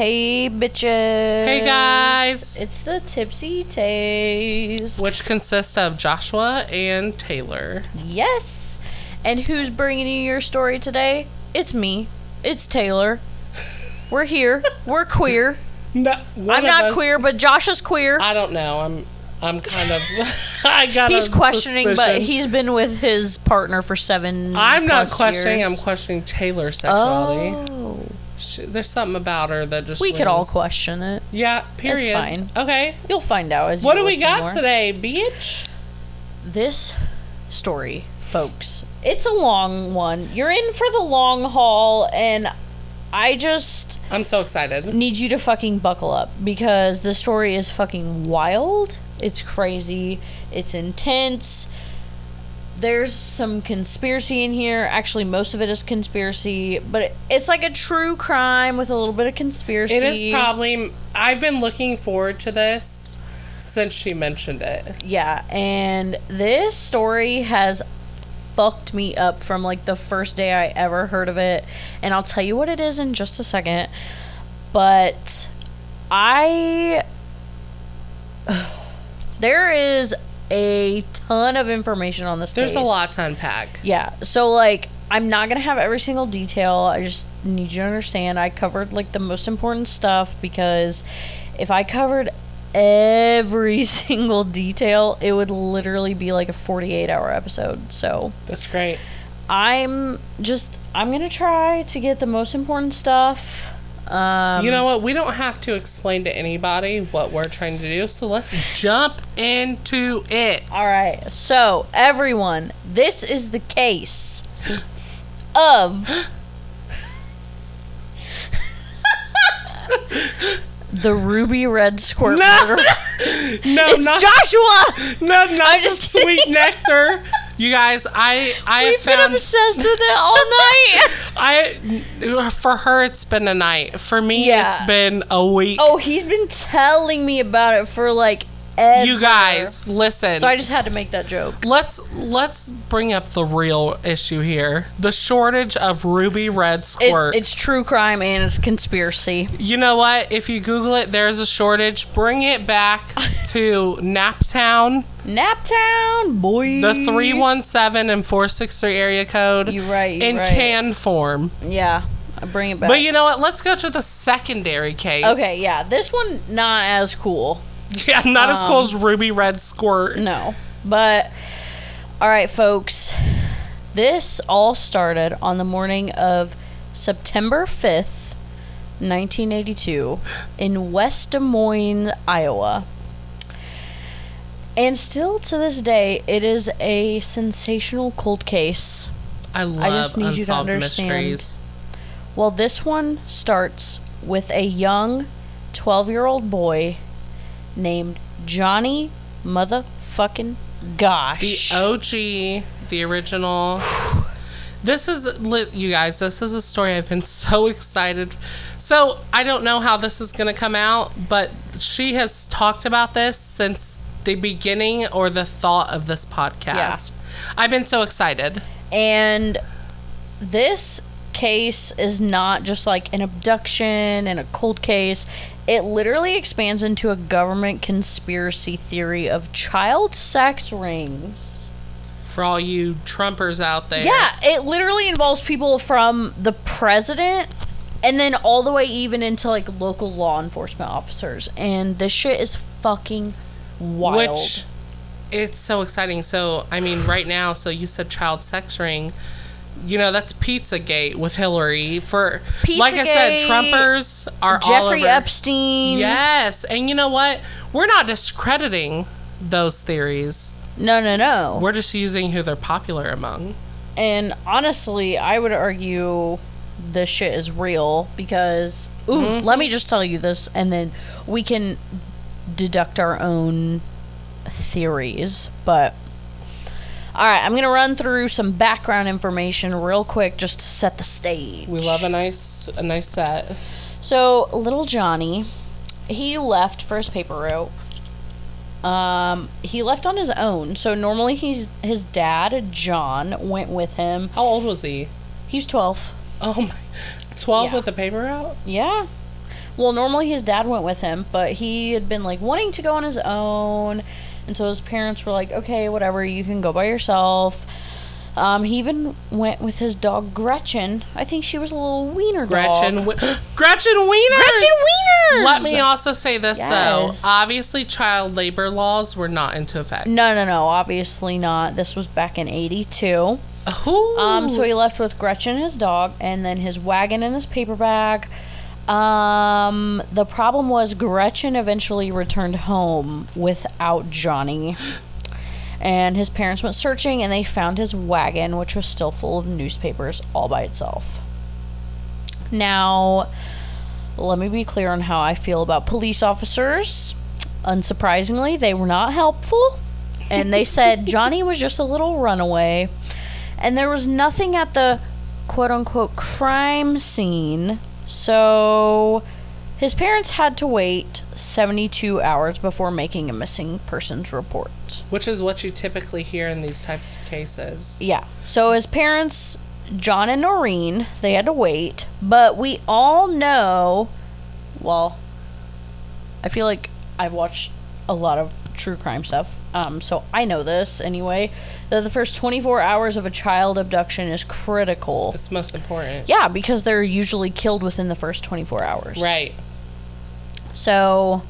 Hey, bitches. Hey, guys. It's the Tipsy Tays. which consists of Joshua and Taylor. Yes. And who's bringing you your story today? It's me. It's Taylor. We're here. We're queer. No, I'm not queer, but Josh is queer. I don't know. I'm I'm kind of I got He's a questioning, but he's been with his partner for seven. I'm not questioning. years. I'm questioning Taylor's sexuality. Oh, She, there's something about her that just we could all question it. Yeah. Period. fine. Okay. You'll find out as What do we got more. today, bitch? This story, folks, it's a long one. You're in for the long haul, and I just I'm so excited. need you to fucking buckle up because the story is fucking wild. It's crazy. It's intense. There's some conspiracy in here. Actually, most of it is conspiracy, but it's like a true crime with a little bit of conspiracy. It is probably. I've been looking forward to this since she mentioned it. Yeah, and this story has fucked me up from like the first day I ever heard of it. And I'll tell you what it is in just a second. But I. There is a ton of information on this There's a lot to unpack. Yeah. So like I'm not going to have every single detail. I just need you to understand I covered like the most important stuff because if I covered every single detail, it would literally be like a 48 hour episode. So That's great. I'm just I'm going to try to get the most important stuff. Um You know what? We don't have to explain to anybody what we're trying to do, so let's jump into it. All right. So, everyone, this is the case of the ruby red squirt No! murder. No, It's not Joshua. no, not I'm the just sweet nectar. You guys, I I have We've been obsessed with it all night. I for her it's been a night. For me Yeah. it's been a week. oh, he's been telling me about it for like ever. you guys, listen. So I just had to make that joke. let's let's bring up the real issue here. The shortage of ruby red It, squirt. it's true crime and it's conspiracy. You know what? If you Google it, there's a shortage. Bring it back to Naptown, Naptown, boy. the 317 and 463 area code. You right, you In right. can form. Yeah, I bring it back. But you know what? Let's go to the secondary case. okay, yeah, this one not as cool. Yeah, not as Um, cool as Ruby Red Squirt. No. But all right, folks. This all started on the morning of September 5th, 1982 in West Des Moines, Iowa. And still to this day, it is a sensational cold case. I love I just need you to unsolved understand. mysteries. Well, this one starts with a young 12 year old boy named Johnny Motherfucking Gosch. The OG, the original. This is you guys. This is a story I've been so excited. So I don't know how this is going to come out, but she has talked about this since the beginning or the thought of this podcast. I've been so excited. and this case is not just like an abduction and a cold case. It literally expands into a government conspiracy theory of child sex rings. For all you Trumpers out there. Yeah, it literally involves people from the president and then all the way even into like local law enforcement officers. And this shit is fucking wild. Which it's so exciting. So I mean, right now, so you said child sex ring. You know that's Pizzagate with Hillary. For like I said, Trumpers are all Jeffrey. Epstein. Yes, and you know what? We're not discrediting those theories. No, no, no. We're just using who they're popular among. And honestly, I would argue this shit is real because ooh, Mm-hmm. let me just tell you this and then we can deduct our own theories. But all right, I'm going to run through some background information real quick just to set the stage. We love a nice a nice set. So, little Johnny, he left for his paper route. Um, he left on his own. So normally he's his dad, John, went with him. How old was he? He's 12. Oh my, twelve Yeah. with a paper route. Yeah. Well, normally his dad went with him, but he had been like wanting to go on his own, and so his parents were like, "Okay, whatever, you can go by yourself." Um, he even went with his dog Gretchen. I think she was a little wiener Gretchen, dog. Wi- Gretchen Wieners. Gretchen Wieners. Let me also say this Yes. though. Obviously, child labor laws were not into effect. No, no, no. Obviously not. This was back in '82. Ooh. Um, so he left with Gretchen, his dog, and then his wagon and his paper bag. Um, the problem was Gretchen eventually returned home without Johnny. And his parents went searching and they found his wagon, which was still full of newspapers all by itself. Now, let me be clear on how I feel about police officers. Unsurprisingly, they were not helpful. And they said Johnny was just a little runaway. And there was nothing at the quote unquote crime scene. So his parents had to wait 72 hours before making a missing persons report. Which is what you typically hear in these types of cases. Yeah. So his parents, John and Noreen, they had to wait. But we all know, well, I feel like I've watched a lot of true crime stuff. Um, so I know this anyway. That the first 24 hours of a child abduction is critical. It's most important. Yeah, because they're usually killed within the first 24 hours. Right. So,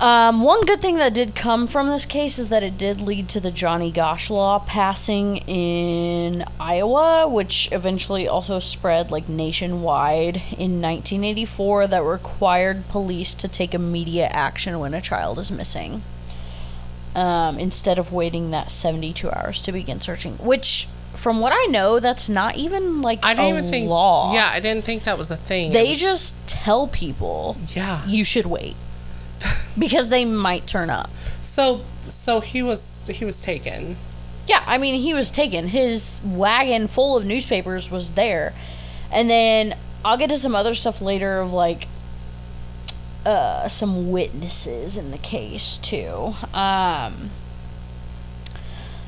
um, one good thing that did come from this case is that it did lead to the Johnny Gosch law passing in Iowa, which eventually also spread like nationwide in 1984 that required police to take immediate action when a child is missing. Um, instead of waiting that 72 hours to begin searching, which from what I know, that's not even like I didn't a even think. law. Yeah, I didn't think that was a thing. They was- just tell people Yeah. you should wait because they might turn up. So so he was he was taken. Yeah, I mean, he was taken. His wagon full of newspapers was there. And then I'll get to some other stuff later of like uh, some witnesses in the case too. Um,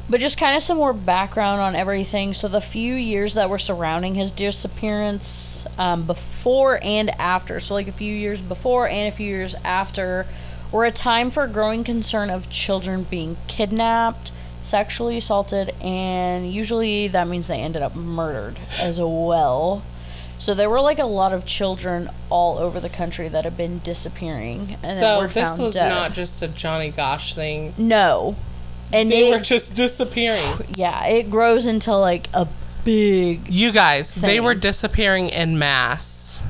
but just kind of some more background on everything. So the few years that were surrounding his disappearance, um, before and after, so like a few years before and a few years after, were a time for growing concern of children being kidnapped, sexually assaulted, and usually that means they ended up murdered as well. So there were like a lot of children all over the country that have been disappearing. And so this was dead. not just a Johnny Gosch thing. No. And They it, were just disappearing. yeah, it grows into like a big You guys, they were disappearing in mass.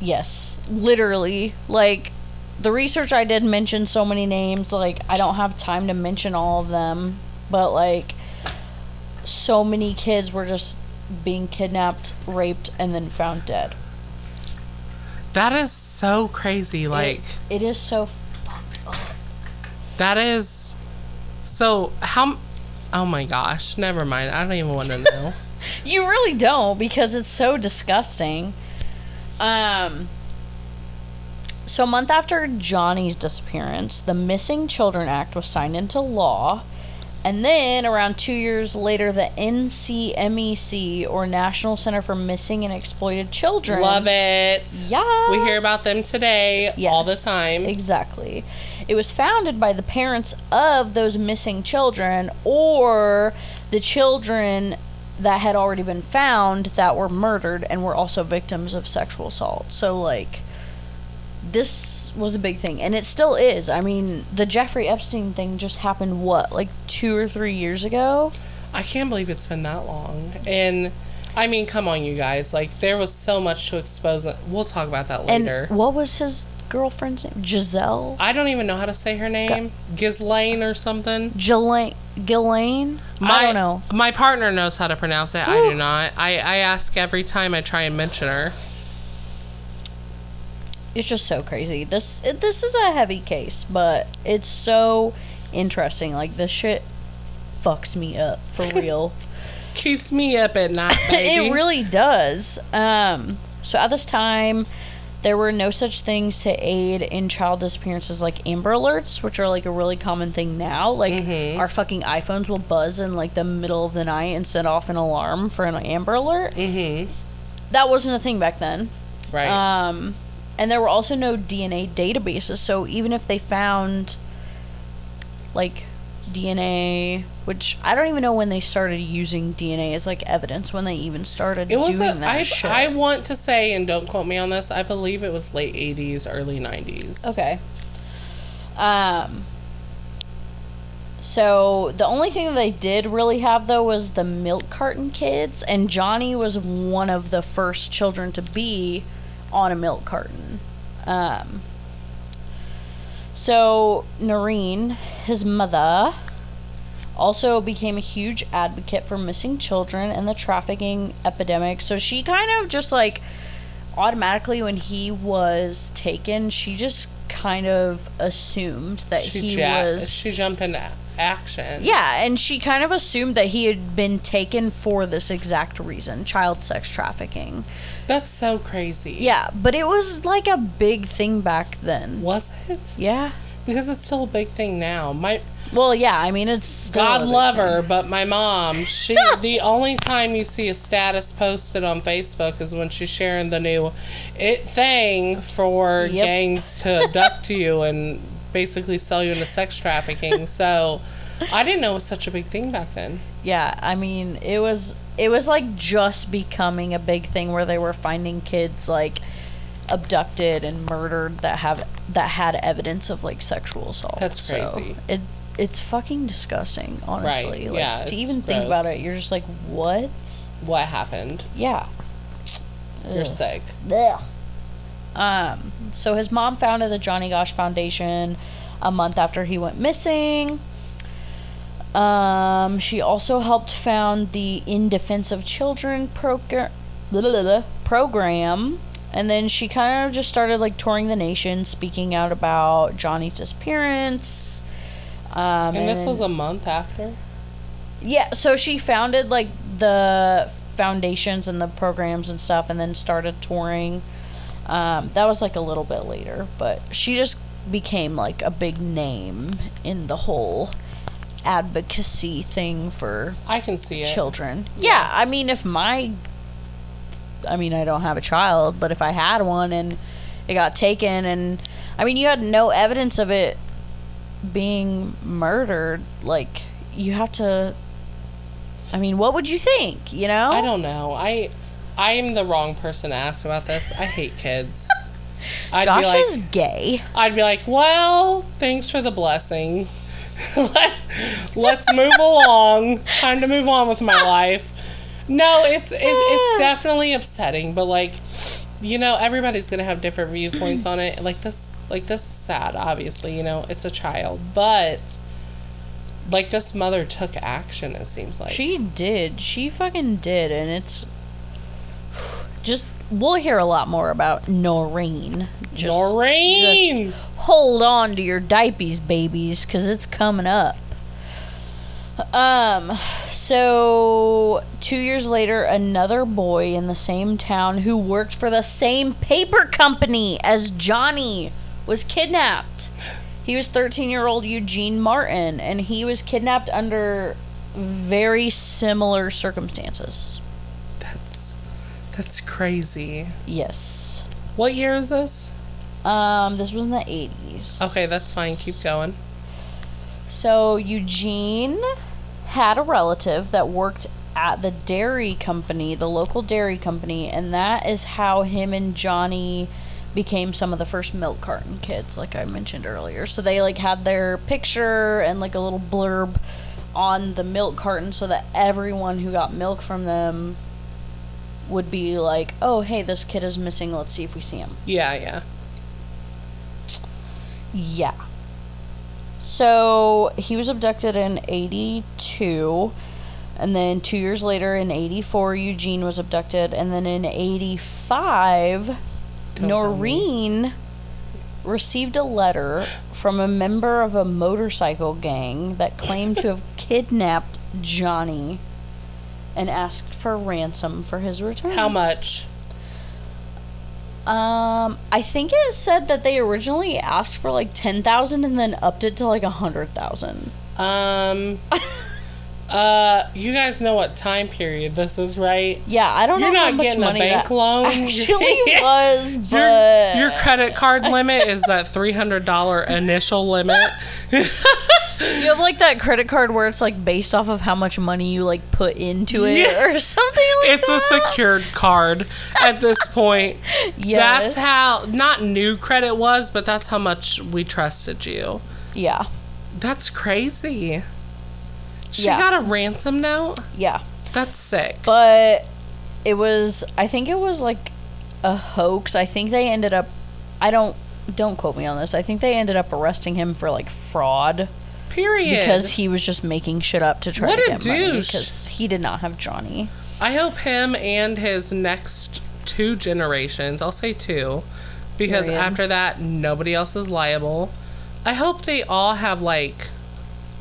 yes, literally. Like the research I did mention so many names, like I don't have time to mention all of them, but like so many kids were just being kidnapped, raped and then found dead. That is so crazy. Like it, it is so that is so how Oh my gosh, never mind. I don't even want to know. You really don't because it's so disgusting. Um so a month after Johnny's disappearance, the Missing Children Act was signed into law. And then around 2 years later the NCMEC or National Center for Missing and Exploited Children Love it. Yeah. We hear about them today all the time. Exactly. It was founded by the parents of those missing children or the children that had already been found that were murdered and were also victims of sexual assault. So, like, this was a big thing. And it still is. I mean, the Jeffrey Epstein thing just happened, what, like two or three years ago? I can't believe it's been that long. And I mean, come on, you guys. Like, there was so much to expose. We'll talk about that later. And what was his girlfriend's name? Giselle? I don't even know how to say her name. Ghislaine or something. Ghislaine? Ghislaine? My, I don't know. My partner knows how to pronounce it. I do not. I, I ask every time I try and mention her. It's just so crazy. This it, this is a heavy case, but it's so interesting. Like this shit fucks me up for real. Keeps me up at night, baby. it really does. Um, so at this time, there were no such things to aid in child disappearances like Amber Alerts, which are like a really common thing now. Like Mm-hmm. our fucking iPhones will buzz in like the middle of the night and set off an alarm for an Amber Alert. Mm-hmm. That wasn't a thing back then. Right. Um, and there were also no DNA databases. So even if they found like DNA, which I don't even know when they started using DNA as like evidence when they even started It was doing a, that I, shit. I want to say, and don't quote me on this, I believe it was late 80s, early 90s. Okay. Um. So the only thing that they did really have though was the milk carton kids, and Johnny was one of the first children to be on a milk carton. Um. So Noreen, his mother, also became a huge advocate for missing children and the trafficking epidemic. So she kind of just like automatically when he was taken, she just kind of assumed that She, he was she jumped into action. yeah, and she kind of assumed that he had been taken for this exact reason, child sex trafficking. That's so crazy. Yeah, but it was like a big thing back then. Was it? Yeah. Because it's still a big thing now. My Well, yeah, I mean it's God love her, but my mom, she the only time you see a status posted on Facebook is when she's sharing the new it thing for Yep. gangs to abduct you and basically sell you into sex trafficking. So I didn't know it was such a big thing back then. Yeah, I mean, it was it was like just becoming a big thing where they were finding kids like abducted and murdered that have that had evidence of like sexual assault. That's So, crazy. it it's fucking disgusting, honestly. Like yeah, to even think about it, you're just like, what? What happened? Yeah. You're Ugh. sick. Blech. Um, so his mom founded the Johnny Gosch Foundation a month after he went missing. Um, she also helped found the In Defense of Children program, program, and then she kind of just started like touring the nation, speaking out about Johnny's disappearance. Um, And this was a month after? yeah, so she founded like the foundations and the programs and stuff and then started touring. Um, that was like a little bit later, but she just became like a big name in the whole advocacy thing for I can see it. children. Yeah, I mean, if my, I mean, I don't have a child, but if I had one and it got taken, and I mean, you had no evidence of it being murdered, like, you have to. I mean, what would you think? You know? I don't know. I I am the wrong person to ask about this. I hate kids. I'd Josh be like, is gay. I'd be like, well, thanks for the blessing. Let, let's move along. Time to move on with my life. No, it's it, it's definitely upsetting, but like, you know, everybody's gonna have different viewpoints on it. Like this, like this is sad. Obviously, you know, it's a child, but like this mother took action. It seems like She did. She fucking did, and it's just. We'll hear a lot more about Noreen. Just, Noreen. just hold on to your diapers, babies, because it's coming up. Um, so two years later, another boy in the same town who worked for the same paper company as Johnny was kidnapped. He was 13 year old Eugene Martin, and he was kidnapped under very similar circumstances. That's crazy. Yes. What year is this? Um, this was in the 80s. Okay, that's fine. Keep going. So Eugene had a relative that worked at the dairy company, the local dairy company, and that is how him and Johnny became some of the first milk carton kids, like I mentioned earlier. So they like had their picture and like a little blurb on the milk carton so that everyone who got milk from them would be like, "Oh, hey, this kid is missing. Let's see if we see him." Yeah, yeah. Yeah. So he was abducted in 82. And then two years later, in 84, Eugene was abducted. And then in 85, Don't. Noreen received a letter from a member of a motorcycle gang that claimed to have kidnapped Johnny and asked for ransom for his return. How much? Um, I think it said that they originally asked for like ten thousand and then upped it to like a hundred thousand. Um, Uh, you guys know what time period this is, right? Yeah, I don't You're know how not getting a money bank loan. actually was, Your, but your credit card limit is that three hundred dollar initial limit. You have like that credit card where it's like based off of how much money you like put into it Yeah. or something like It's a secured card at this point. Yes. That's how not new credit was, but that's how much we trusted you. Yeah, That's crazy. She Yeah. got a ransom note? yeah. That's sick. But it was I think it was like a hoax. I think they ended up I don't don't quote me on this. I think they ended up arresting him for like fraud Period. because he was just making shit up to try What to get money because he did not have Johnny. I hope him and his next two generations, I'll say two, because Period. after that, nobody else is liable. I hope they all have like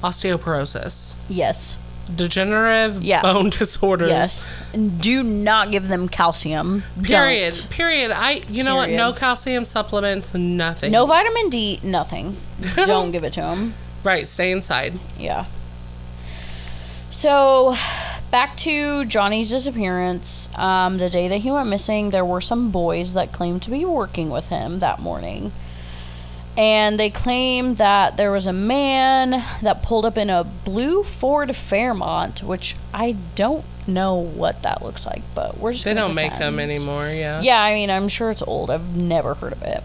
osteoporosis, Yes. degenerative Yeah. bone disorders. Yes. Do not give them calcium. Period. Don't. Period. I. You know what? No calcium supplements. Nothing. No vitamin D, nothing. Don't give it to them. Right. Stay inside. Yeah. So, back to Johnny's disappearance. Um, the day that he went missing, there were some boys that claimed to be working with him that morning. And they claimed that there was a man that pulled up in a blue Ford Fairmont, which I don't know what that looks like, but we're just They don't make them anymore. Yeah. Yeah, I mean, I'm sure it's old. I've never heard of it.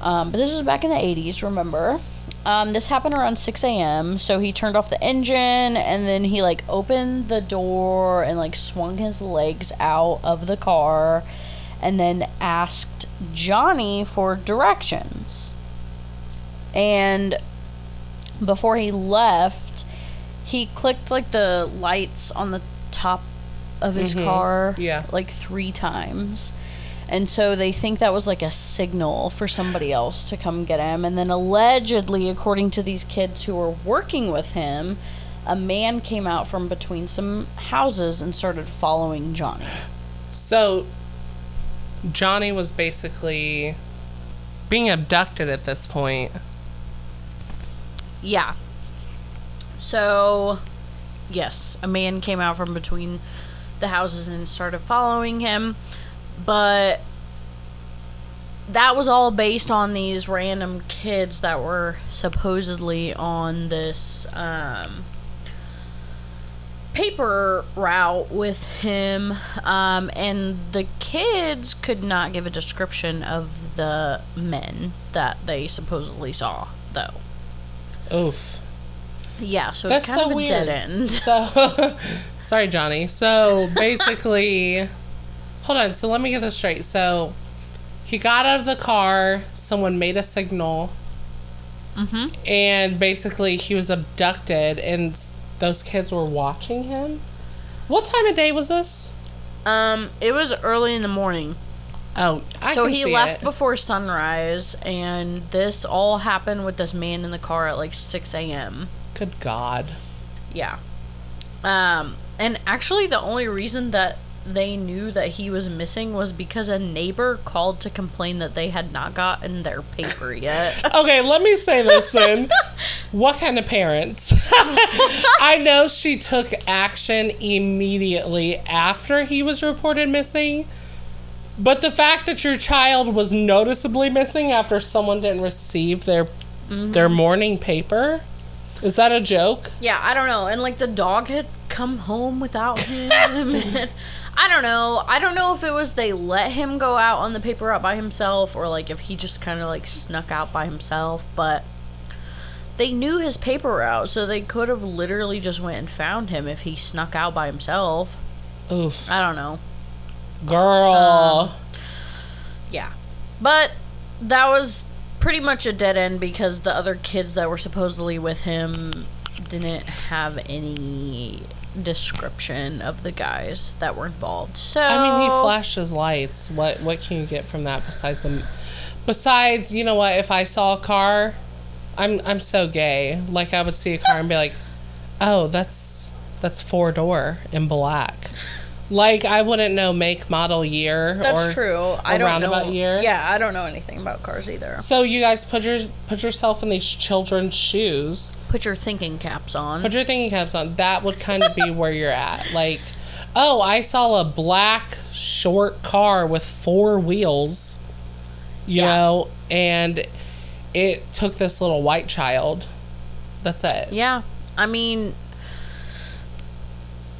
Um, but this was back in the 80s, remember? Um, this happened around 6 a.m. So he turned off the engine and then he, like, opened the door and, like, swung his legs out of the car and then asked Johnny for directions. And before he left, he clicked, like, the lights on the top of his car Yeah. like three times. And so they think that was like a signal for somebody else to come get him. And then allegedly, according to these kids who were working with him, a man came out from between some houses and started following Johnny. So, Johnny was basically being abducted at this point. Yeah. So, yes, a man came out from between the houses and started following him. But that was all based on these random kids that were supposedly on this um, paper route with him. Um, and the kids could not give a description of the men that they supposedly saw, though. Oof. Yeah, so That's it's kind so of a weird. dead end. So, sorry, Johnny. So basically, hold on. So let me get this straight. So he got out of the car. Someone made a signal. Mm-hmm. And basically, he was abducted, and those kids were watching him. What time of day was this? Um, it was early in the morning. Oh, I so he left it. before sunrise, and this all happened with this man in the car at like 6 a.m. Good God. Yeah. Um, and actually, the only reason that they knew that he was missing was because a neighbor called to complain that they had not gotten their paper yet. Okay, let me say this then. what kind of parents? I know she took action immediately after he was reported missing, but the fact that your child was noticeably missing after someone didn't receive their mm-hmm. their morning paper, is that a joke? Yeah, I don't know. And like the dog had come home without him. I don't know. I don't know if it was they let him go out on the paper route by himself or like if he just kind of like snuck out by himself, but they knew his paper route, so they could have literally just went and found him if he snuck out by himself. Oof, I don't know. girl. Uh, yeah. But that was pretty much a dead end because the other kids that were supposedly with him didn't have any description of the guys that were involved. So I mean, he flashed his lights. What what can you get from that besides him? Besides, you know what? If I saw a car, I'm I'm so gay. Like I would see a car and be like, "Oh, that's that's four door in black." Like I wouldn't know make, model, year. That's or, true. I don't roundabout know. year. Yeah, I don't know anything about cars either. So you guys put your put yourself in these children's shoes. Put your thinking caps on. Put your thinking caps on. That would kind of be where you're at. Like, oh, I saw a black short car with four wheels. You Yeah. know, and it took this little white child. That's it. yeah, I mean,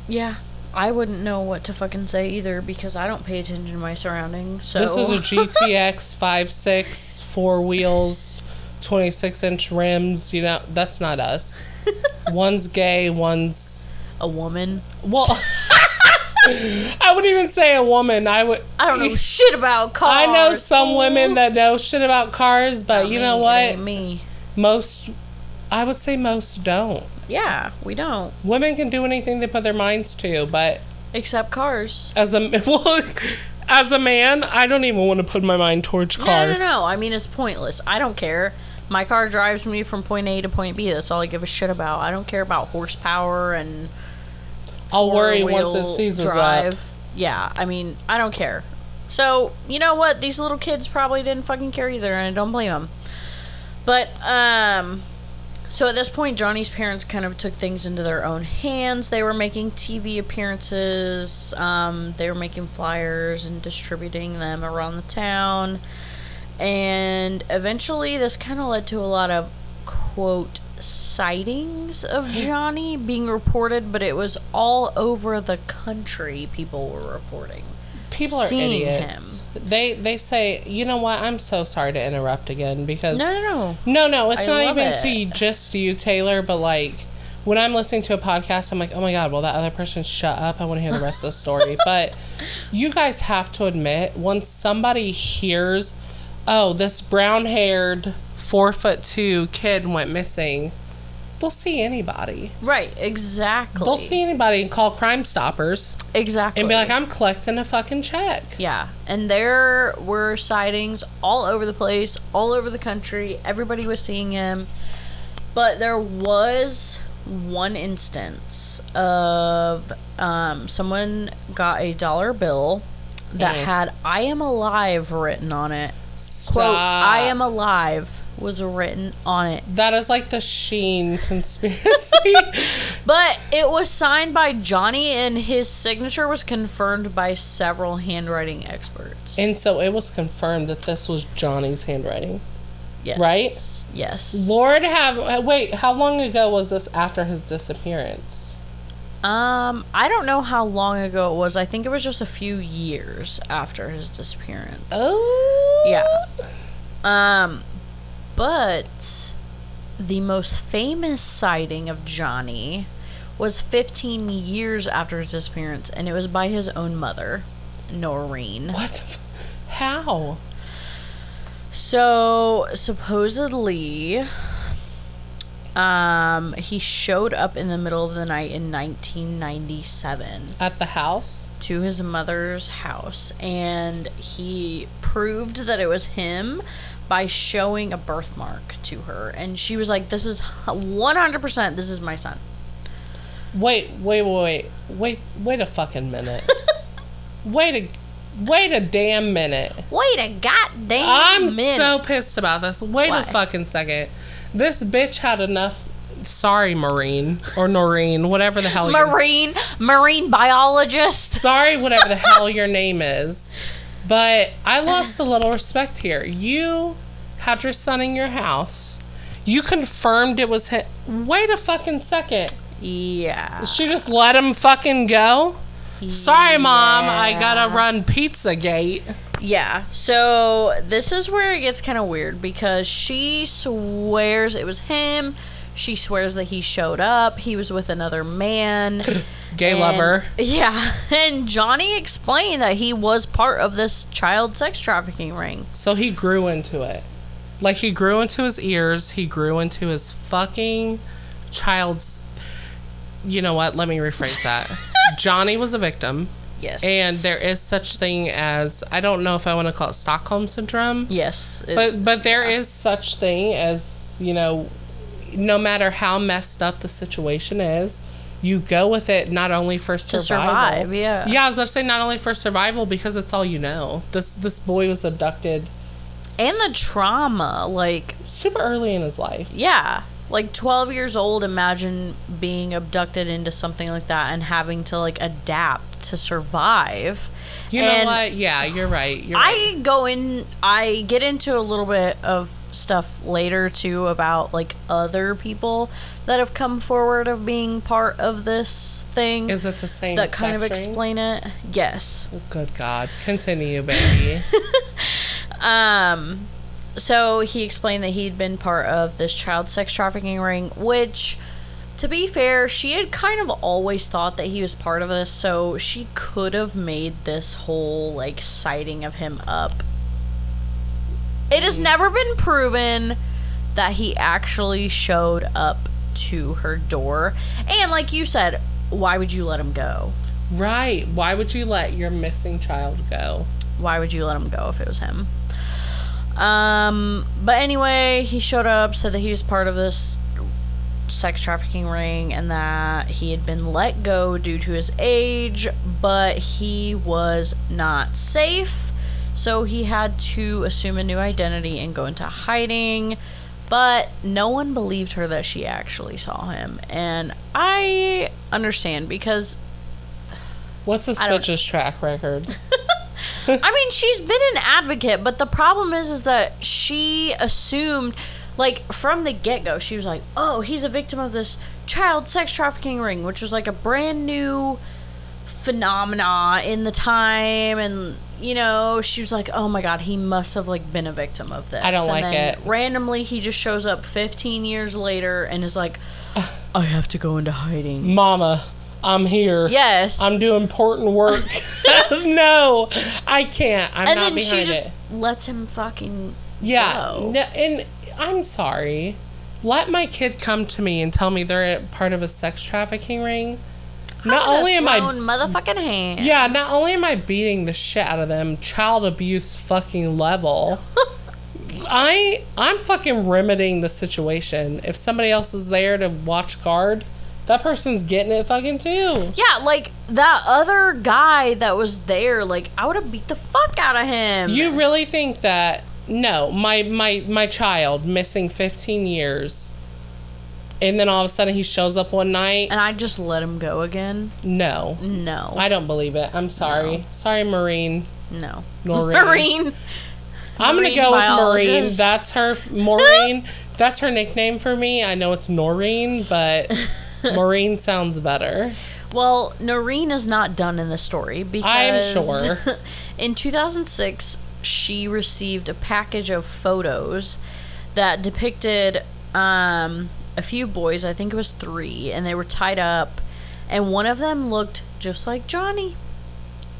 yeah, I wouldn't know what to fucking say either because I don't pay attention to my surroundings. So This is a GTX 5.6, four wheels, 26 inch rims. You know, that's not us. one's gay, one's. a woman. Well, I wouldn't even say a woman. I would. I don't know shit about cars. I know some fool. women that know shit about cars, but Not you me, know what? me. Most, I would say most don't. Yeah, we don't. Women can do anything they put their minds to, but Except cars. as a well, as a man, I don't even want to put my mind towards cars. no, no. I mean, it's pointless. I don't care. My car drives me from point A to point B. That's all I give a shit about. I don't care about horsepower and I'll worry once it seasons up. drive. Yeah, I mean, I don't care. So you know what? These little kids probably didn't fucking care either, and I don't blame them. But um, so at this point, Johnny's parents kind of took things into their own hands. They were making TV appearances. Um, they were making flyers and distributing them around the town. And eventually, this kind of led to a lot of quote sightings of Johnny being reported, but it was all over the country. People were reporting. People are idiots. They they say, you know what? I'm so sorry to interrupt again because No, no, no. no, no, it's I not even it. to you- just you, Taylor. But like when I'm listening to a podcast, I'm like, oh my god, well that other person shut up. I want to hear the rest of the story. But you guys have to admit, once somebody hears, oh, this brown haired four foot two kid went missing, they'll see anybody. Right, exactly. They'll see anybody and call Crime Stoppers exactly. and be like, I'm collecting a fucking check. Yeah, and there were sightings all over the place, all over the country. Everybody was seeing him. But there was one instance of um, someone got a dollar bill that Mhm. had I am alive written on it. Quote, I am alive was written on it. That is like the Sheen conspiracy. But it was signed by Johnny and his signature was confirmed by several handwriting experts. and so it was confirmed that this was Johnny's handwriting. yes. right? Yes. Lord have uh, wait, how long ago was this after his disappearance? Um, I don't know how long ago it was. I think it was just a few years after his disappearance. Oh. Yeah. Um, but the most famous sighting of Johnny was 15 years after his disappearance, and it was by his own mother, Noreen. What the f- how? So supposedly, um, he showed up in the middle of the night in 1997 At the house? to his mother's house, and he proved that it was him by showing a birthmark to her, and she was like, "This is 100%. This is my son." Wait, wait, wait, wait, wait a fucking minute. wait a wait a damn minute. Wait a goddamn I'm minute! so pissed about this. Wait What? a fucking second. This bitch had enough. Sorry, Marine or Noreen, whatever the hell. marine marine biologist. sorry, whatever the hell your name is. But I lost a little respect here. You had your son in your house. You confirmed it was him. Wait a fucking second. Yeah. She just let him fucking go? Sorry, mom. I gotta run Pizzagate. Yeah. So this is where it gets kind of weird because she swears it was him. She swears that he showed up. He was with another man. Gay And- lover. Yeah. And Johnny explained that he was part of this child sex trafficking ring. So he grew into it. Like he grew into his ears. He grew into his fucking child's. You know what? Let me rephrase that. Johnny was a victim. Yes. and there is such thing as I don't know if I want to call it Stockholm syndrome, Yes. it- but but there is such thing as you know, no matter how messed up the situation is, you go with it not only for To survival. survive, yeah. Yeah, I was gonna say not only for survival because it's all you know. This this boy was abducted And the trauma, like, super early in his life. yeah. Like 12 years old, imagine being abducted into something like that and having to, like, adapt to survive. You know And what? Yeah, you're right. You're right. I go in, I get into a little bit of stuff later too about like other people that have come forward of being part of this thing Is it the same that kind of explain it. Yes. Good God. Continue, baby. Um, so he explained that he'd been part of this child sex trafficking ring, which, to be fair, she had kind of always thought that he was part of this, so she could have made this whole like sighting of him up. It has never been proven that he actually showed up to her door. And like you said, why would you let him go? right. Why would you let your missing child go? why would you let him go if it was him? Um, but anyway, he showed up, said that he was part of this sex trafficking ring and that he had been let go due to his age, but he was not safe. So he had to assume a new identity and go into hiding. But no one believed her that she actually saw him. And I understand because What's this bitch's track record? I mean, she's been an advocate, but the problem is, is that she assumed, like from the get go, she was like, "Oh, he's a victim of this child sex trafficking ring," which was like a brand new phenomena in the time, and you know, she was like, "Oh my god, he must have like been a victim of this." I don't and like then it. Randomly, he just shows up 15 years later and is like, "I have to go into hiding." Mama, I'm here. Yes. I'm doing important work. no, I can't. I'm and not then she behind just it. lets him fucking Yeah. go. No, and I'm sorry. Let my kid come to me and tell me they're part of a sex trafficking ring. Not only am I motherfucking hands. Yeah, not only am I beating the shit out of them, child abuse fucking level. I I'm fucking remedying the situation. If somebody else is there to watch guard, that person's getting it fucking too. Yeah, like that other guy that was there, like I would have beat the fuck out of him. You really think that no, my my my child missing 15 years and then all of a sudden he shows up one night? and I just let him go again. No. No, I don't believe it. I'm sorry. No. Sorry, Maureen. no. Noreen. Marine. I'm gonna Marine go with Maureen. That's her Maureen. That's her nickname for me. I know it's Noreen, but Maureen sounds better. Well, Noreen is not done in the story because sure. in 2006 she received a package of photos that depicted um, a few boys. I think it was three, and they were tied up, and one of them looked just like Johnny.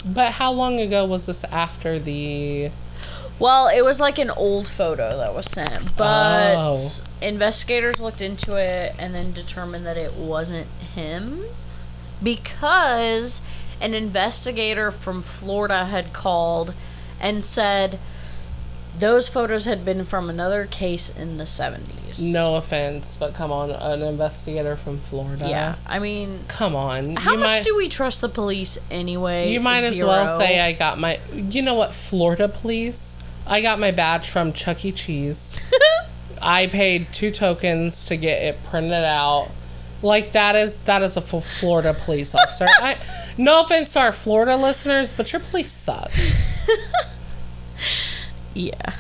But how long ago was this after the? Well, it was like an old photo that was sent, but Oh. investigators looked into it and then determined that it wasn't him because an investigator from Florida had called and said those photos had been from another case in the 70s. No offense, but come on, an investigator from Florida. Yeah, I mean, Come on. how you much might, do we trust the police anyway? You might as well say I got my. You know what, Florida police? I got my badge from Chuck E. Cheese. I paid two tokens to get it printed out. Like that is that is a full Florida police officer. I, no offense to our Florida listeners, but your police suck. Yeah.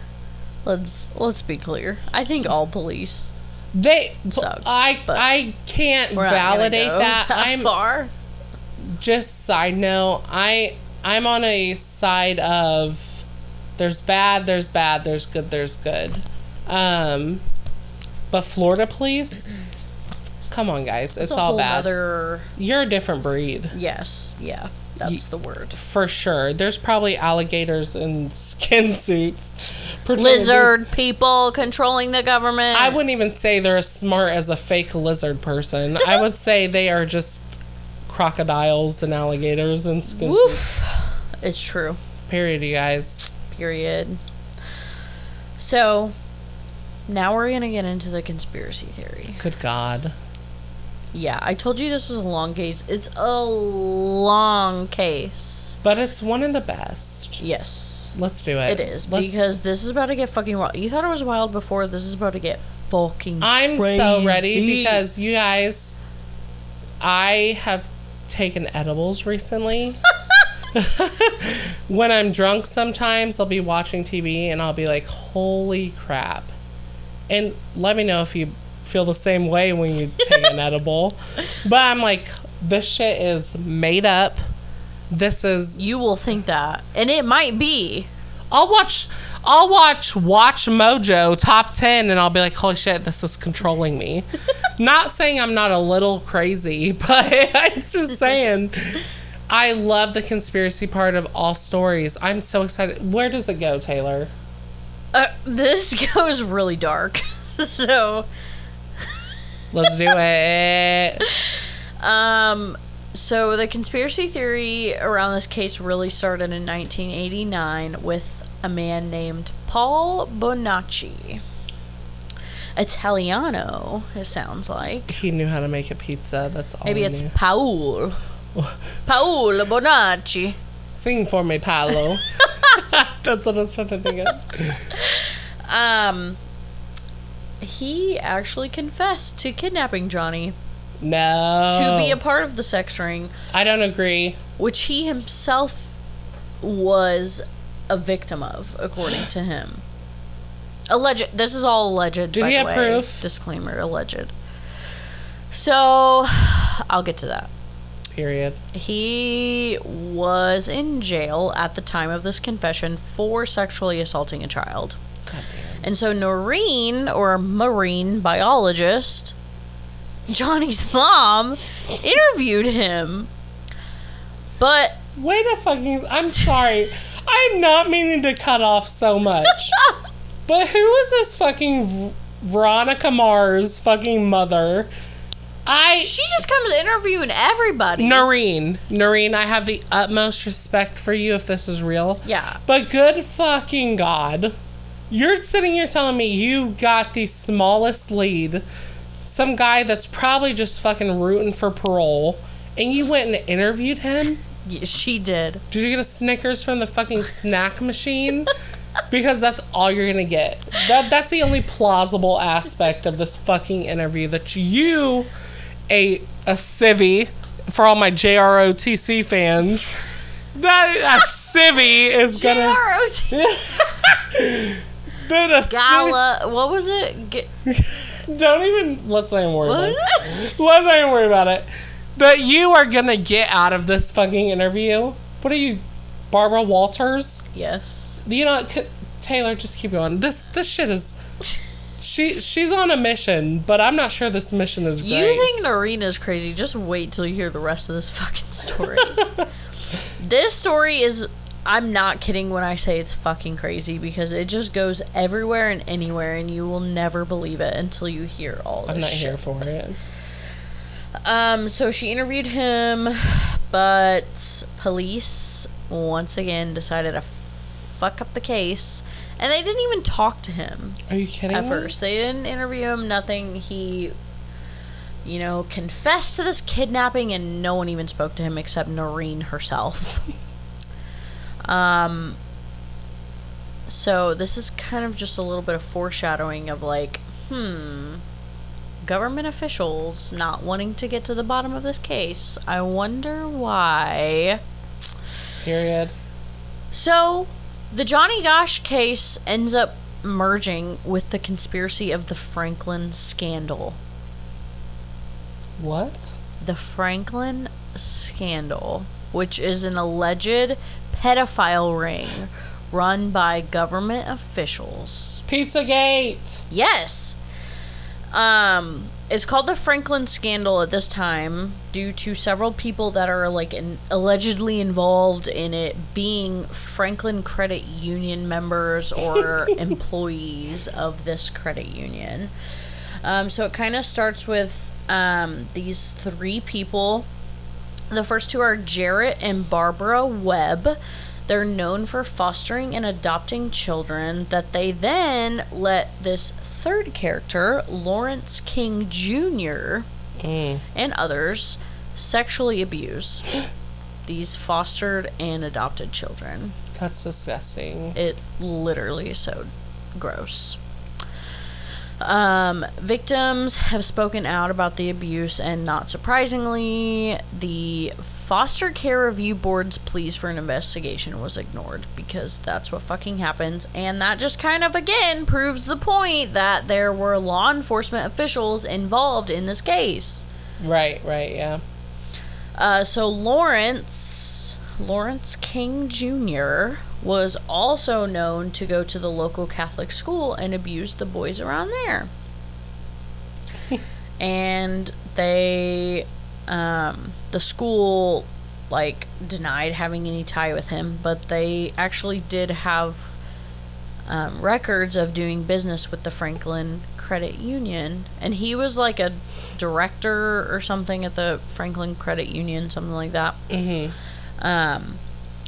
Let's let's be clear. I think all police They, Suck, I, I can't we're not gonna validate go that. that I'm far. just side note. I, I'm on a side of there's bad, there's bad, there's good, there's good. Um, but Florida police, come on, guys, it's a all bad. Other, You're a different breed yes, yeah, that's the word. for sure. There's probably alligators in skin suits. to Lizard people controlling the government. I wouldn't even say they're as smart as a fake lizard person. I would say they are just crocodiles and alligators and skin suits. It's true. Period, you guys. Period. So, now we're gonna get into the conspiracy theory. Good God. Yeah, I told you this was a long case. It's a long case. But it's one of the best. Yes. Let's do it. It is Let's- because this is about to get fucking wild. You thought it was wild before. This is about to get fucking. I'm so ready crazy. because you guys, I have taken edibles recently. when I'm drunk, sometimes I'll be watching TV and I'll be like, holy crap. And let me know if you feel the same way when you take an edible. But I'm like, this shit is made up. This is you will think that, and it might be. I'll watch I'll watch Watch Mojo top 10 and I'll be like, "Holy shit, this is controlling me." not saying I'm not a little crazy, but I'm just saying I love the conspiracy part of all stories. I'm so excited. Where does it go, Taylor? Uh, this goes really dark. so, Let's do it. um, so the conspiracy theory around this case really started in 1989 with a man named Paul Bonacci. Italiano, it sounds like. He knew how to make a pizza. That's all. Maybe it's knew. Paul. Paolo Bonacci. Sing for me, Paolo. That's what I was trying to think of. Um, he actually confessed to kidnapping Johnny No. to be a part of the sex ring, I don't agree. which he himself was a victim of, according to him. Alleged. This is all alleged. Did by he the have way. proof? Disclaimer: alleged. So, I'll get to that. Period. He was in jail at the time of this confession for sexually assaulting a child. God damn. And so Noreen, or marine biologist, Johnny's mom, interviewed him. But Wait a fucking. I'm sorry. I'm not meaning to cut off so much. but who is this fucking V- Veronica Mars fucking mother? I. she just comes interviewing everybody. Noreen. Noreen, I have the utmost respect for you if this is real. Yeah. But good fucking God. You're sitting here telling me you got the smallest lead, some guy that's probably just fucking rooting for parole, and you went and interviewed him? Yeah, she did. Did you get a Snickers from the fucking snack machine? Because that's all you're gonna get. That that's the only plausible aspect of this fucking interview that you, a a civvy, for all my JROTC fans, that a civvy is gonna JROT. a Gala. What was it? G- Don't even let's not even worry about it. Let's not even worry about it. That you are gonna get out of this fucking interview. What are you, Barbara Walters? yes. You know, c- Taylor, just keep going. This this shit is. She she's on a mission, but I'm not sure this mission is great. You think Noreen is crazy? Just wait till you hear the rest of this fucking story. this story is. I'm not kidding when I say it's fucking crazy because it just goes everywhere and anywhere, and you will never believe it until you hear all this I'm not shit. here for it. Um, so she interviewed him, but police once again decided to fuck up the case, and they didn't even talk to him Are you kidding at me? first. They didn't interview him, nothing. He, you know, confessed to this kidnapping, and no one even spoke to him except Noreen herself. um, so this is kind of just a little bit of foreshadowing of like, hmm, government officials not wanting to get to the bottom of this case. I wonder why. Period. So, the Johnny Gosch case ends up merging with the conspiracy of the Franklin scandal. What? The Franklin scandal, which is an alleged pedophile ring run by government officials. Pizzagate. Yes. Um, it's called the Franklin scandal at this time due to several people that are like in, allegedly involved in it being Franklin Credit Union members or employees of this credit union. Um, so it kind of starts with um, these three people. The first two are Jarrett and Barbara Webb. They're known for fostering and adopting children that they then let this third character, Lawrence King Jr., mm. and others sexually abuse these fostered and adopted children. That's disgusting. It literally is so gross. Um, victims have spoken out about the abuse, and not surprisingly, the Foster Care Review Board's pleas for an investigation was ignored because that's what fucking happens. And that just kind of again proves the point that there were law enforcement officials involved in this case. Right, right, yeah. Uh, so Lawrence Lawrence King Jr. was also known to go to the local Catholic school and abuse the boys around there. and they um, the school like denied having any tie with him, but they actually did have um, records of doing business with the Franklin Credit Union, and he was like a director or something at the Franklin Credit Union, something like that. Mm-hmm. Um,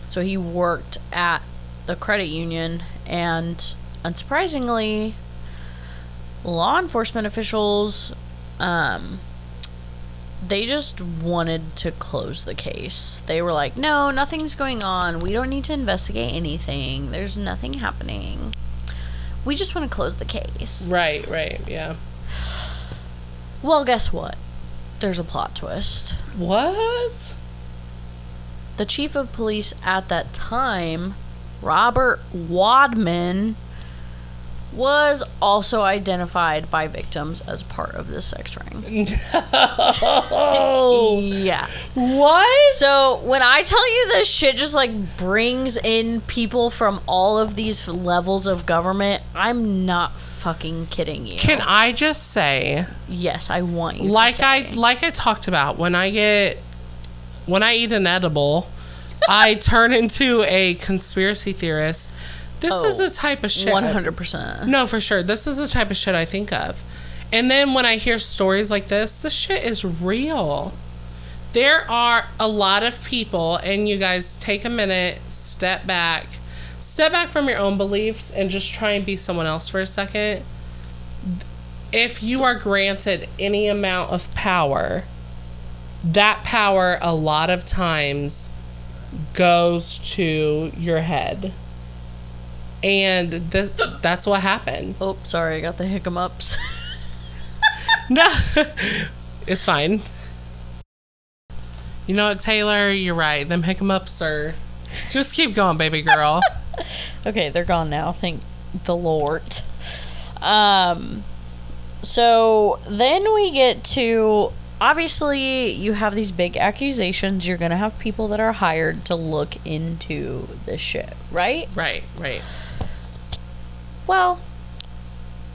so he worked at the credit union, and unsurprisingly, law enforcement officials, um, they just wanted to close the case. They were like, "No, nothing's going on. We don't need to investigate anything. There's nothing happening. We just want to close the case." Right, right, yeah. Well, guess what? There's a plot twist. What? The chief of police at that time, Robert Wadman, was also identified by victims as part of this sex ring. Oh, Yeah. what? So when I tell you this shit just like brings in people from all of these levels of government, I'm not fucking kidding you. Can I just say, yes, I want you like to I like I talked about when I get when I eat an edible, I turn into a conspiracy theorist. This is Oh, the type of shit. 100%. No, for sure. This is the type of shit I think of. And then when I hear stories like this, the shit is real. There are a lot of people, and you guys take a minute, step back, step back from your own beliefs, and just try and be someone else for a second. If you are granted any amount of power, that power a lot of times goes to your head. And this that's what happened. Oh, sorry, I got the hiccups. No, it's fine. You know what, Taylor? You're right. Them hiccups are. Just keep going, baby girl. Okay, they're gone now. Thank the Lord. Um, so then we get to obviously you have these big accusations. You're gonna have people that are hired to look into this shit, right? right, right. Well,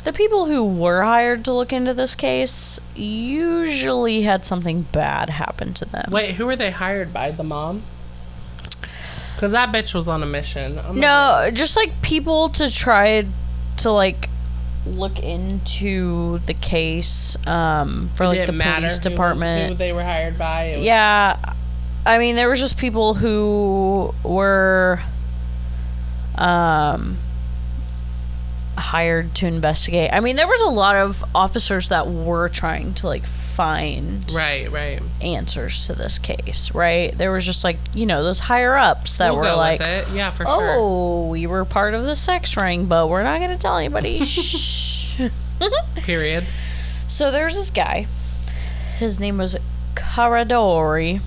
the people who were hired to look into this case usually had something bad happen to them. Wait, who were they hired by? The mom? Because that bitch was on a mission. I'm No, just like people to try to like look into the case um, for like the matter police who- department. Who they were hired by. It was- yeah, I mean there was just people who were um hired to investigate. I mean there was a lot of officers that were trying to like find Right, right. answers to this case, right? There was just like, you know, those higher ups that We'll were like. Yeah, for sure. Oh, we were part of the sex ring, but we're not going to tell anybody. Shh. Period. so there's this guy. His name was Caradori.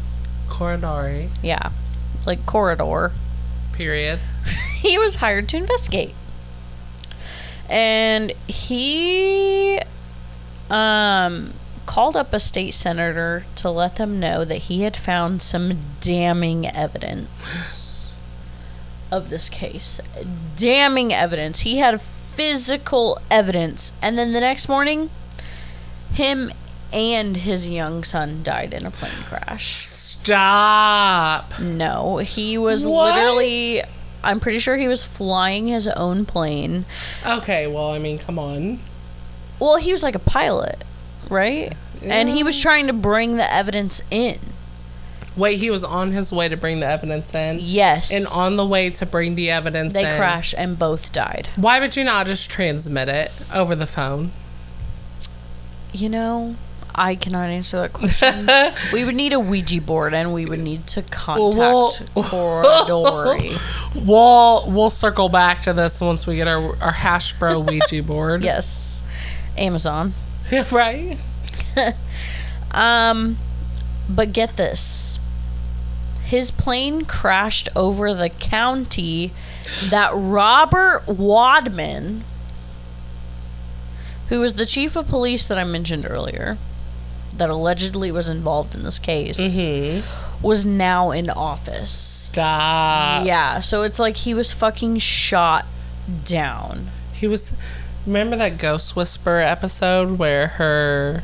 Corridori. Yeah, like corridor. Period. He was hired to investigate. And he um called up a state senator to let them know that he had found some damning evidence of this case. Damning evidence. He had physical evidence. And then the next morning, him and his young son died in a plane crash. Stop. No, he was What? literally. I'm pretty sure he was flying his own plane. Okay, well, I mean, come on. Well, he was like a pilot, right? And he was trying to bring the evidence in. Wait, he was on his way to bring the evidence in? Yes. And on the way to bring the evidence in they in. crashed and both died. Why would you not just transmit it over the phone? You know, I cannot answer that question. we would need a Ouija board, and we would need to contact Well- Caradori. We'll we'll circle back to this once we get our our hash bro Ouija board. yes, Amazon. Right. Um, but get this. His plane crashed over the county that Robert Wadman, who was the chief of police that I mentioned earlier, that allegedly was involved in this case, mm-hmm. was now in office. Stop. yeah, so it's like he was fucking shot down. He was. Remember that Ghost Whisperer episode where her,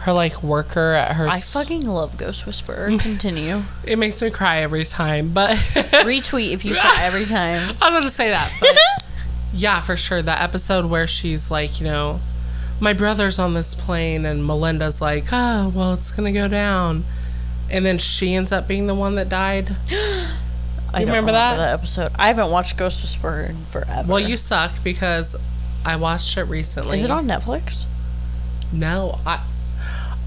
her like worker at her. I s- fucking love Ghost Whisperer. Continue. It makes me cry every time, but Retweet if you cry every time. I'm gonna say that. But yeah, for sure. That episode where she's like, you know, my brother's on this plane, and Melinda's like, oh, well, it's gonna go down, and then she ends up being the one that died. I You don't remember that? episode? I haven't watched Ghost Whisperer in forever. Well, you suck because I watched it recently. is it on Netflix? No, I.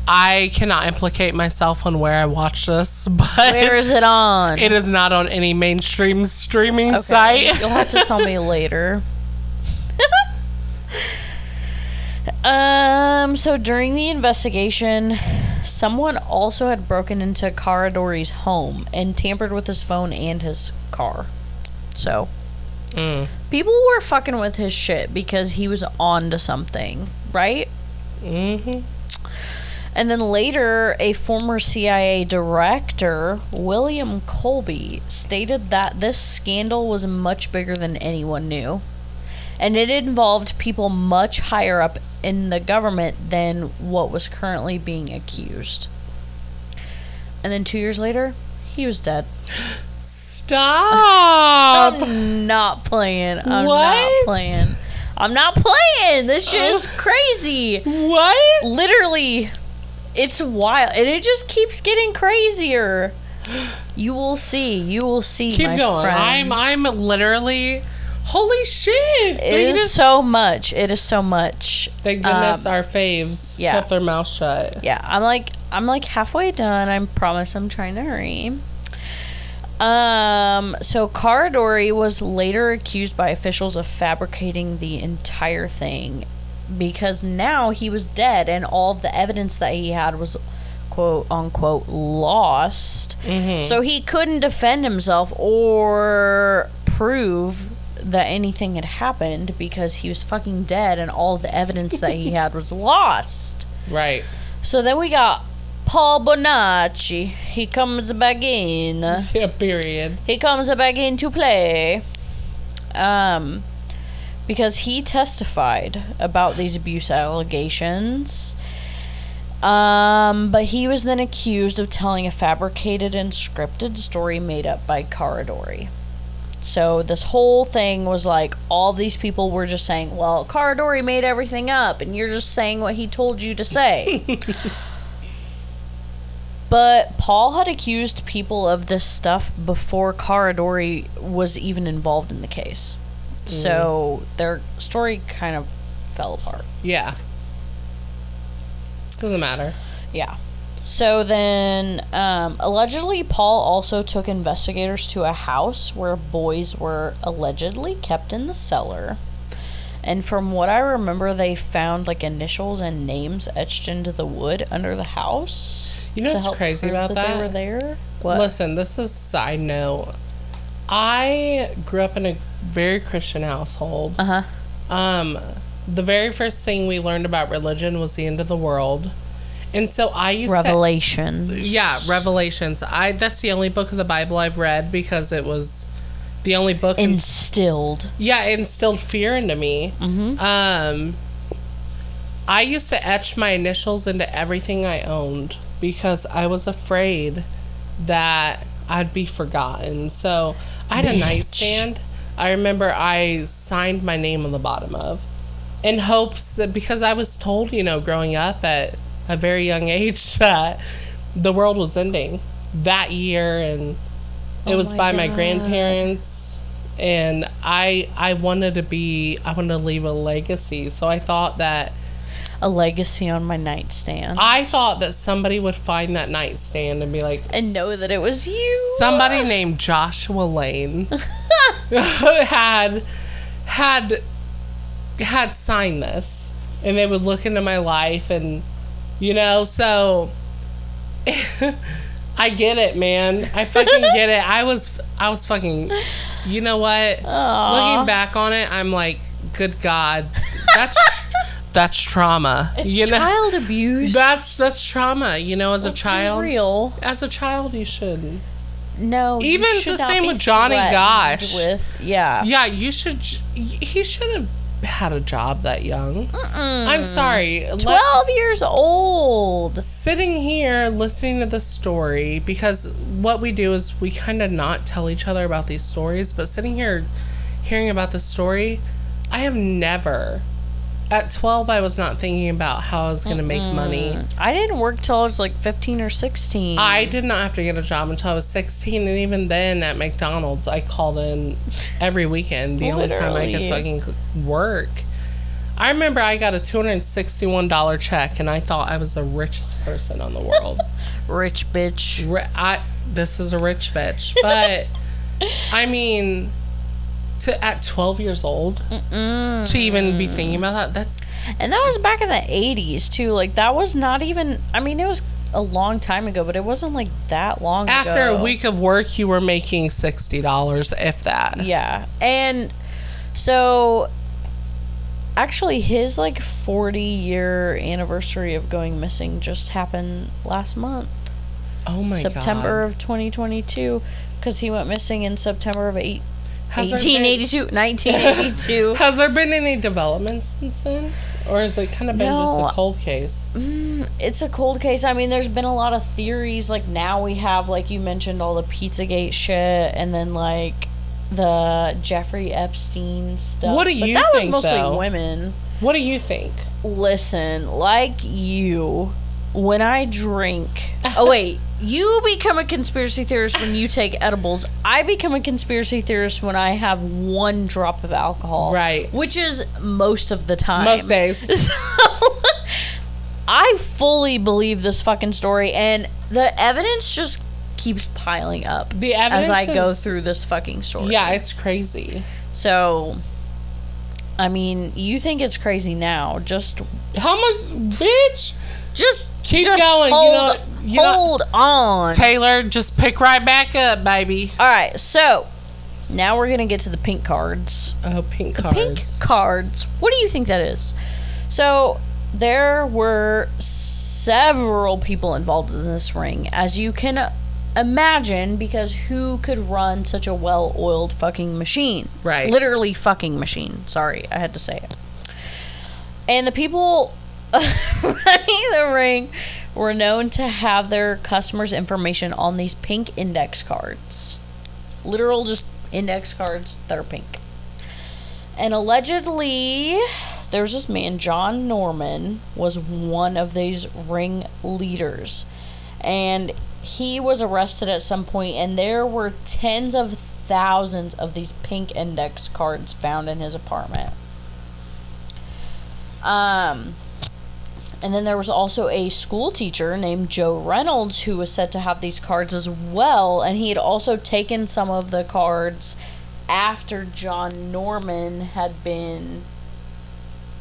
I cannot implicate myself on where I watched this, but Where is it on? it is not on any mainstream streaming Okay, site. You'll have to tell me later. um. So during the investigation, someone also had broken into Caradori's home and tampered with his phone and his car. So Mm. people were fucking with his shit because he was on to something, right? Mm-hmm. And then later, a former CIA director, William Colby, stated that this scandal was much bigger than anyone knew. And it involved people much higher up in the government than what was currently being accused. And then two years later, he was dead. Stop. I'm not playing. I'm not playing. I'm not playing. This shit is crazy. what? literally it's wild and it just keeps getting crazier you will see you will see Keep my going. friend. I'm I'm literally holy shit. it They is just- so much. It is so much. Thank goodness um, our faves. yeah. kept their mouth shut. yeah i'm like i'm like halfway done. I promise i'm trying to hurry. Um so caradori was later accused by officials of fabricating the entire thing because now he was dead and all the evidence that he had was quote unquote lost. So he couldn't defend himself or prove that anything had happened because he was fucking dead and all the evidence that he had was lost Right. so then we got Paul Bonacci. He comes back in. Yeah, period. He comes back in to play. Um, because he testified about these abuse allegations. Um, but he was then accused of telling a fabricated and scripted story made up by Caradori. So this whole thing was like all these people were just saying, "Well, Caradori made everything up, and you're just saying what he told you to say." But Paul had accused people of this stuff before Caradori was even involved in the case. Mm. So their story kind of fell apart. Yeah. Doesn't matter. Yeah. So then, um, allegedly, Paul also took investigators to a house where boys were allegedly kept in the cellar. And from what I remember, they found like initials and names etched into the wood under the house. You know what's crazy about They that? were there. What? Listen, this is side note. I grew up in a very Christian household. Uh huh. Um, the very first thing we learned about religion was the end of the world. And so I used to Yeah, Revelations. I that's the only book of the Bible I've read because it was the only book in Instilled. yeah, instilled fear into me. Um, I used to etch my initials into everything I owned because I was afraid that I'd be forgotten. So I had a nightstand. I remember I signed my name on the bottom of, in hopes that because I was told, you know, growing up at a very young age that the world was ending that year and it Oh was my by my grandparents and I I wanted to be I wanted to leave a legacy. So I thought that a legacy on my nightstand. I thought that somebody would find that nightstand and be like, and know that it was you. somebody named Joshua Lane had had had signed this, and they would look into my life, and you know, so I get it, man. I fucking get it. I was I was fucking. You know what? Looking back on it, I'm like, good God, that's that's trauma. It's you know, child abuse. that's that's trauma. You know, as a Let's child, real. as a child, you should. No, you Even the same with Johnny Gosch. With yeah, Yeah, you should. He should have had a job that young. I'm sorry. Let- twelve years old. sitting here listening to the story because what we do is we kind of not tell each other about these stories, but sitting here hearing about the story, I have never. At 12, I was not thinking about how I was going to make money. I didn't work till I was like fifteen or sixteen. I did not have to get a job until I was 16, and even then at McDonald's, I called in every weekend. The only time I could fucking work. I remember I got a $261 check, and I thought I was the richest person on the world. rich bitch. I this is a rich bitch, but I mean, to at 12 years old to even be thinking about that, that's And that was back in the 80s, too. Like, that was not even, I mean, it was a long time ago, but it wasn't like that long after ago. a week of work, you were making $60, if that. Yeah. And so, actually, his like 40 year anniversary of going missing just happened last month, Oh my September god. of 2022, because he went missing in September of eight, Has there been- 1882. 1982. Has there been any developments since then? Or has it kind of been No. just a cold case? Mm, it's a cold case. I mean, there's been a lot of theories. Like now we have, like you mentioned, all the Pizzagate shit, and then like the Jeffrey Epstein stuff. What do But you that think, That was mostly though? women. What do you think? Listen, like you, when I drink. oh wait, you become a conspiracy theorist when you take edibles. I become a conspiracy theorist when I have one drop of alcohol. Right. Which is most of the time. Most days. So I fully believe this fucking story, and the evidence just keeps piling up The evidence as I go through this fucking story. Yeah, it's crazy. So, I mean, you think it's crazy now? Just, How much, bitch? just Keep just going, you Hold, know- you know- hold on. Taylor, just pick right back up, baby. All right, so now we're gonna get to the pink cards. Oh, pink pink cards. Pink cards. What do you think that is? So there were several people involved in this ring, as you can imagine, because who could run such a well-oiled fucking machine? Right. Literally fucking machine. Sorry, I had to say it. And the people running the ring were known to have their customers' information on these pink index cards. Literal just index cards that are pink. And allegedly, there was this man, John Norman, was one of these ring leaders. And he was arrested at some point, and there were tens of thousands of these pink index cards found in his apartment. Um, and then there was also a school teacher named Joe Reynolds who was said to have these cards as well, and he had also taken some of the cards after John Norman had been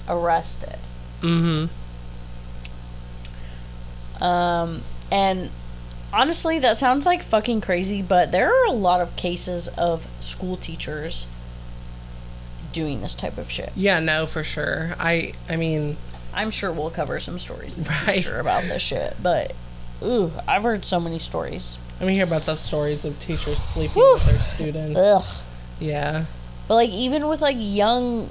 arrested. Mm-hmm. Um, and honestly, that sounds like fucking crazy, but there are a lot of cases of school teachers doing this type of shit. Yeah, no, for sure. I, I mean, I'm sure we'll cover some stories in the Right. future about this shit, but ooh, I've heard so many stories. I mean, hear about those stories of teachers sleeping with their students. Ugh. Yeah. But like even with like young,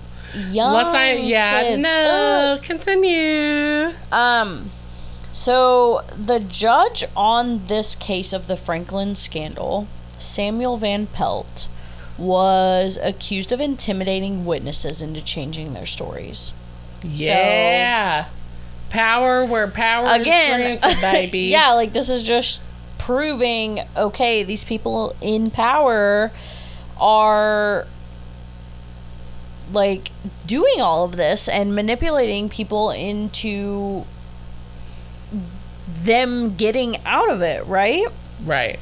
young. Let's I yeah kids. no Ugh. continue. Um, so the judge on this case of the Franklin scandal, Samuel Van Pelt, was accused of intimidating witnesses into changing their stories. Yeah. power where power Again, is granted, baby. yeah, like this is just proving okay, these people in power are like doing all of this and manipulating people into them getting out of it, right? Right.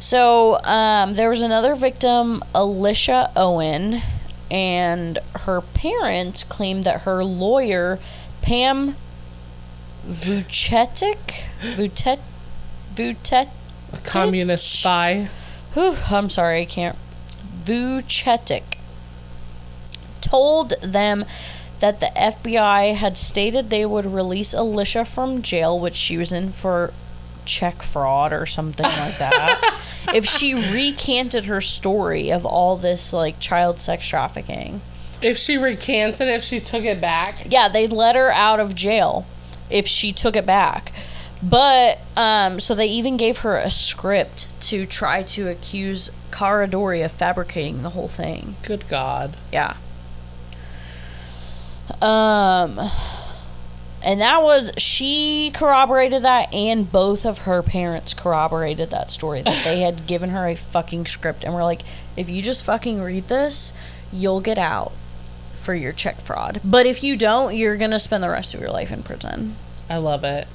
So um, there was another victim, Alicia Owen, and her parents claimed that her lawyer, Pam Vucetic, Vucet, Vucet, A communist spy. whew, I'm sorry, I can't. Vucetic told them that the FBI had stated they would release Alicia from jail, which she was in for check fraud or something like that, if she recanted her story of all this like child sex trafficking. If she recanted, if she took it back. Yeah, they'd let her out of jail if she took it back. But um, so they even gave her a script to try to accuse Caradori of fabricating the whole thing. Good God. Yeah. Um and that was she corroborated that and both of her parents corroborated that story that they had given her a fucking script and were like if you just fucking read this you'll get out for your check fraud but if you don't you're going to spend the rest of your life in prison I love it.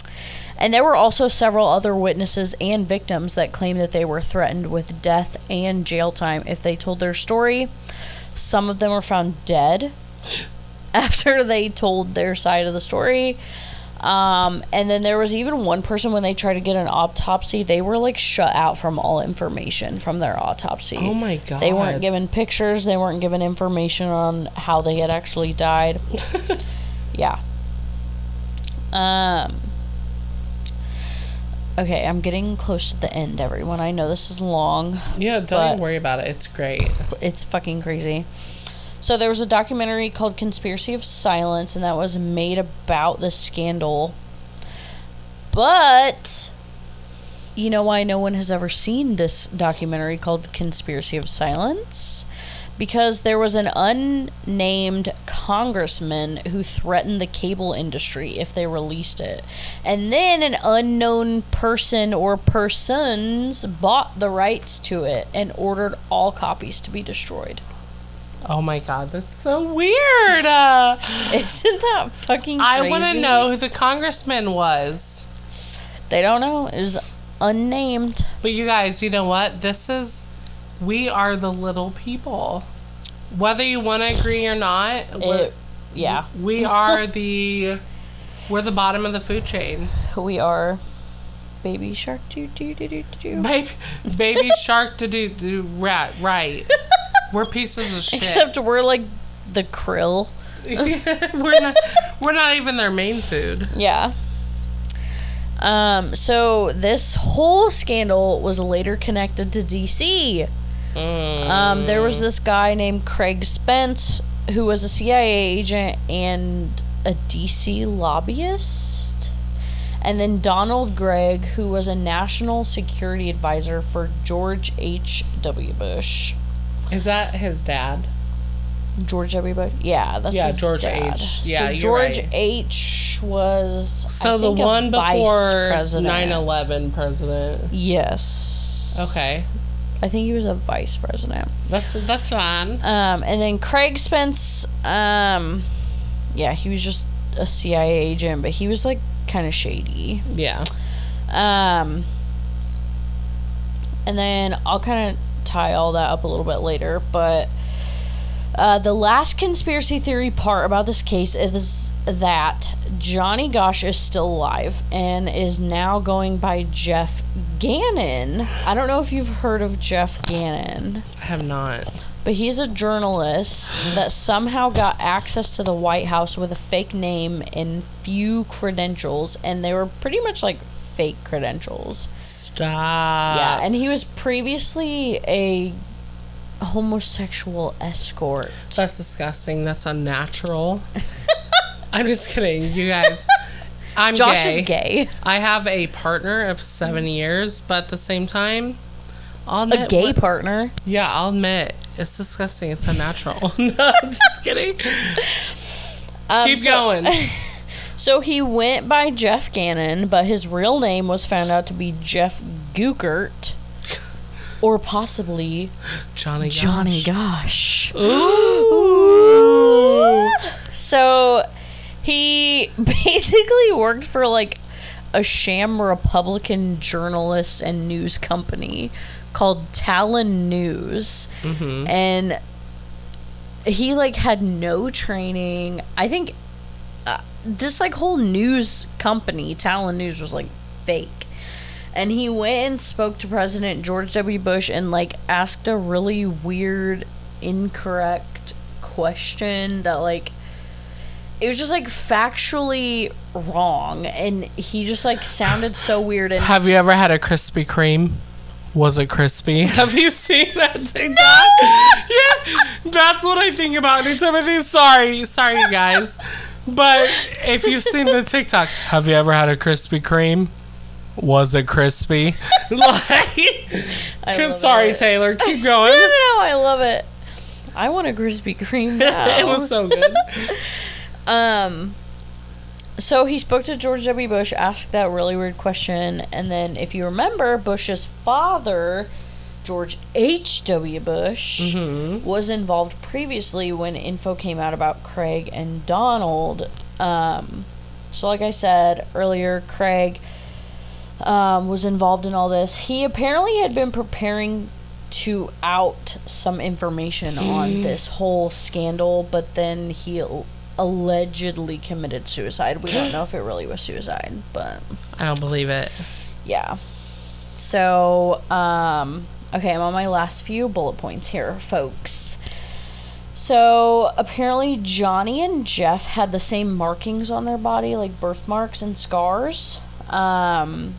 and there were also several other witnesses and victims that claimed that they were threatened with death and jail time if they told their story. Some of them were found dead after they told their side of the story. Um, and then there was even one person when they tried to get an autopsy, they were like shut out from all information from their autopsy. Oh my God. They weren't given pictures, they weren't given information on how they had actually died. yeah. Um Okay, I'm getting close to the end, everyone. I know this is long. Yeah, don't worry about it. It's great. It's fucking crazy. So there was a documentary called Conspiracy of Silence, and that was made about this scandal. But you know why no one has ever seen this documentary called Conspiracy of Silence? Because there was an unnamed congressman who threatened the cable industry if they released it. And then an unknown person or persons bought the rights to it and ordered all copies to be destroyed. Oh my God, that's so weird. Uh, Isn't that fucking crazy? I want to know who the congressman was. They don't know. It was unnamed. But you guys, you know what? This is, we are the little people. Whether you want to agree or not, It, yeah, we are the, we're the bottom of the food chain. we are baby shark doo doo doo doo doo. Baby, baby shark to do, do rat, right. We're pieces of shit. Except we're like the krill. we're not, we're not even their main food. Yeah. Um, so this whole scandal was later connected to DC. Um, there was this guy named Craig Spence who was a CIA agent and a DC lobbyist. And then Donald Gregg, who was a national security advisor for George H.W. Bush. Is that his dad? George W. Bush? Yeah, that's Yeah, his George dad. H. Yeah, so George right. H. was So the one before president. 9/11 president. Yes. Okay, I think he was a vice president. that's that's fine. Um, and then Craig Spence, um, yeah, he was just a CIA agent, but he was like kind of shady. Yeah. Um, and then I'll kind of tie all that up a little bit later, but uh, the last conspiracy theory part about this case is that Johnny Gosch is still alive and is now going by Jeff Gannon. I don't know if you've heard of Jeff Gannon. I have not. But he's a journalist that somehow got access to the White House with a fake name and few credentials, and they were pretty much like fake credentials. Stop. yeah, and he was previously a homosexual escort. That's disgusting. That's unnatural. I'm just kidding, you guys. I'm Josh gay. is gay. I have a partner of seven years, but at the same time, I'll admit A gay what- partner. Yeah, I'll admit it's disgusting. It's unnatural. no, I'm just kidding. Um, Keep so- going. So he went by Jeff Gannon, but his real name was found out to be Jeff Guckert. Or possibly Johnny. Gosch. Johnny Gosch. Ooh. so he basically worked for like a sham Republican journalist and news company called Talon News. Mm-hmm. And he like had no training. I think this like whole news company, Talon News, was like fake. And he went and spoke to President George W. Bush and like asked a really weird, incorrect question that like it was just like factually wrong and he just like sounded so weird and Have you ever had a Krispy Kreme? Was it crispy? Have you seen that TikTok? yeah, that's what I think about anytime I think. Sorry, sorry, you guys. But if you've seen the TikTok, have you ever had a Krispy Kreme? Was it crispy? like, sorry, it. Taylor, keep No, going. no, no, I love it. I want a Krispy Kreme now. it was so good. Um, so he spoke to George W. Bush, asked that really weird question, and then, if you remember, Bush's father, George H.W. Bush, was involved previously when info came out about Craig and Donald. Um, so, like I said earlier, Craig um, was involved in all this. He apparently had been preparing to out some information on this whole scandal, but then he allegedly committed suicide. We don't know if it really was suicide, but I don't believe it. yeah. So, um, okay, I'm on my last few bullet points here, folks. So, apparently, Johnny and Jeff had the same markings on their body, like birthmarks and scars. Um,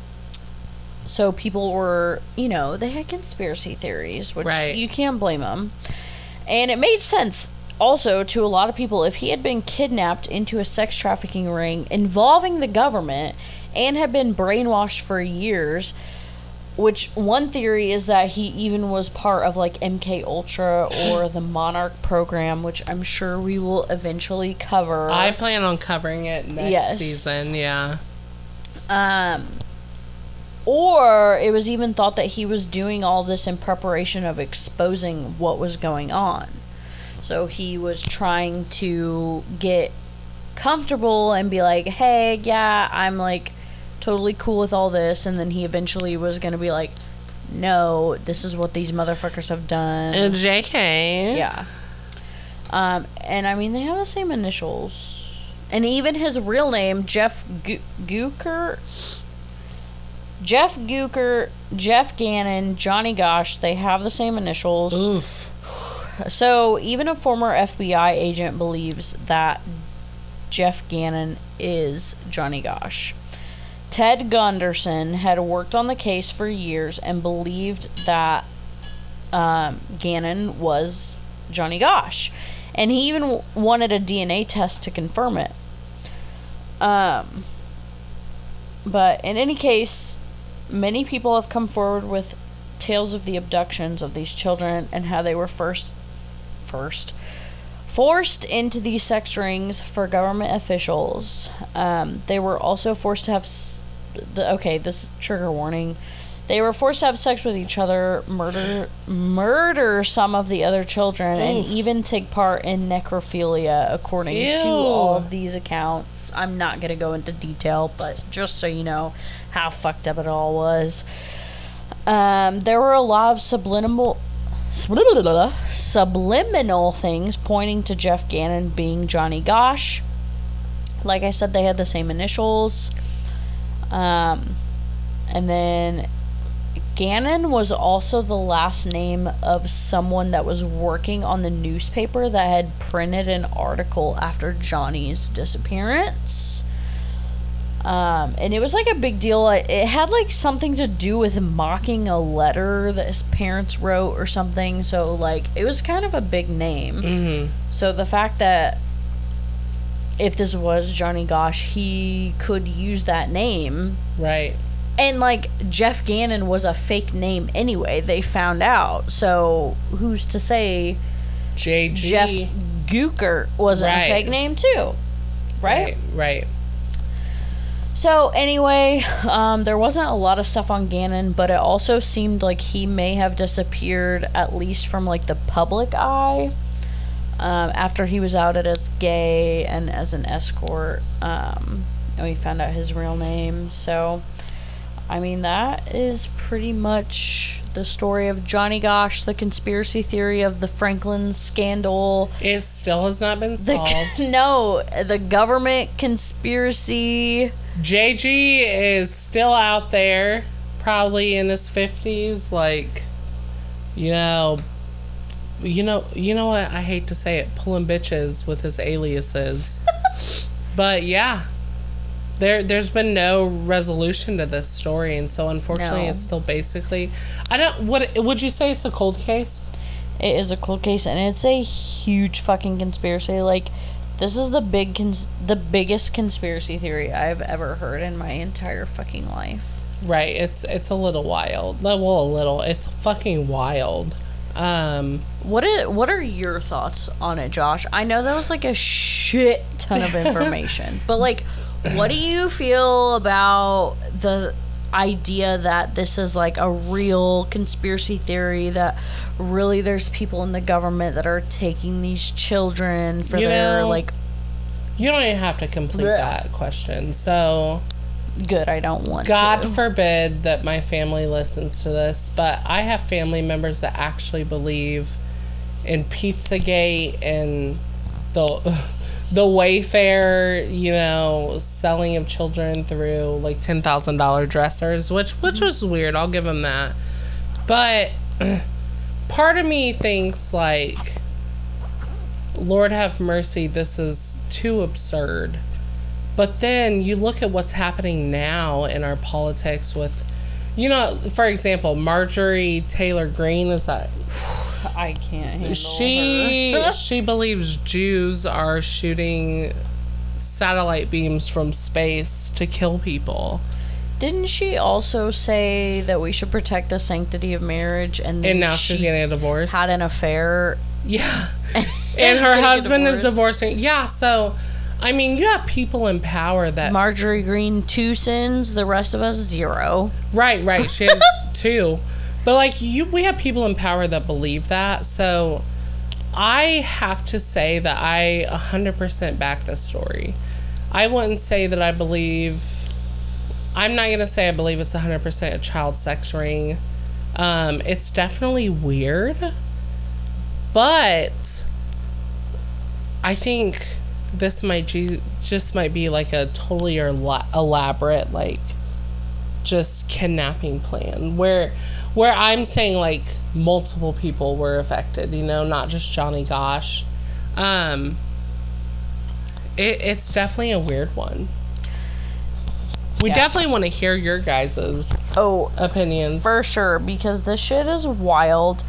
so, people were, you know, they had conspiracy theories, which Right. you can't blame them. And it made sense also to a lot of people if he had been kidnapped into a sex trafficking ring involving the government and had been brainwashed for years which one theory is that he even was part of like MK Ultra or the Monarch program which I'm sure we will eventually cover I plan on covering it next Yes. season. Yeah. Um, or it was even thought that he was doing all this in preparation of exposing what was going on. So he was trying to get comfortable and be like, hey, yeah, I'm like totally cool with all this. And then he eventually was going to be like, no, this is what these motherfuckers have done. And JK. Yeah. Um, and I mean, they have the same initials. And even his real name, Jeff Gu- Gooker. Jeff Gooker, Jeff Gannon, Johnny Gosch, they have the same initials. Oof. So even a former FBI agent believes that Jeff Gannon is Johnny Gosch. Ted Gunderson had worked on the case for years and believed that um, Gannon was Johnny Gosch. And he even w- wanted a DNA test to confirm it. Um, but in any case, many people have come forward with tales of the abductions of these children and how they were first first forced into these sex rings for government officials. Um, they were also forced to have s- the okay. This trigger warning. They were forced to have sex with each other, murder murder some of the other children, and even take part in necrophilia, according to all of these accounts. I'm not gonna go into detail, but just so you know how fucked up it all was. Um, there were a lot of subliminal subliminal things pointing to Jeff Gannon being Johnny Gosch. Like I said, they had the same initials. Um, and then Gannon was also the last name of someone that was working on the newspaper that had printed an article after Johnny's disappearance. Um, and it was like a big deal. It had like something to do with mocking a letter that his parents wrote or something. So like it was kind of a big name. Mm-hmm. So the fact that if this was Johnny Gosch, he could use that name. Right. And like Jeff Gannon was a fake name anyway. They found out. So who's to say JG. Jeff Gooker wasn't Right. a fake name too? Right? Right. Right. So anyway, um, there wasn't a lot of stuff on Gannon, but it also seemed like he may have disappeared at least from like the public eye. um, after he was outed as gay and as an escort. Um, and we found out his real name. So, I mean, that is pretty much the story of Johnny Gosch, the conspiracy theory of the Franklin scandal. It still has not been The, solved. no, the government conspiracy. JG is still out there, probably in his fifties. Like, you know, you know, you know what? I hate to say it, pulling bitches with his aliases. but yeah, there there's been no resolution to this story, and so unfortunately, No. it's still basically. I don't. What would you say? It's a cold case. It is a cold case, and it's a huge fucking conspiracy. Like, this is the big, cons- the biggest conspiracy theory I've ever heard in my entire fucking life. Right. It's it's a little wild. Well, a little. It's fucking wild. Um. What are what are your thoughts on it, Josh? I know that was like a shit ton of information, but like, what do you feel about the idea that this is like a real conspiracy theory that really there's people in the government that are taking these children for You their know, like You don't even have to complete Blech. that question. So, good i don't want God to forbid that my family listens to this, but I have family members that actually believe in Pizzagate and the the Wayfair, you know, selling of children through like ten thousand dollar dressers, which which was weird. I'll give them that, but part of me thinks like, Lord have mercy, this is too absurd. But then you look at what's happening now in our politics with, you know, for example, Marjorie Taylor Greene is that i can't handle she her. she believes Jews are shooting satellite beams from space to kill people. didn't she also say that we should protect the sanctity of marriage and, then And now she she's getting a divorce. had an affair Yeah. and her Getting a husband is divorce. divorcing. Yeah, so I mean, you have people in power that Marjorie Greene two sins, the rest of us zero. Right, right. She has two. But like you we have people in power that believe that. So I have to say that I 100% back this story. I wouldn't say that I believe I'm not going to say I believe it's 100% a child sex ring. Um, it's definitely weird. But I think this might ju- just might be like a totally elaborate like just kidnapping plan where where I'm saying like multiple people were affected, you know, not just Johnny Gosch. Um it, it's definitely a weird one. We Yeah. definitely want to hear your guys's Oh, opinions. for sure, because this shit is wild.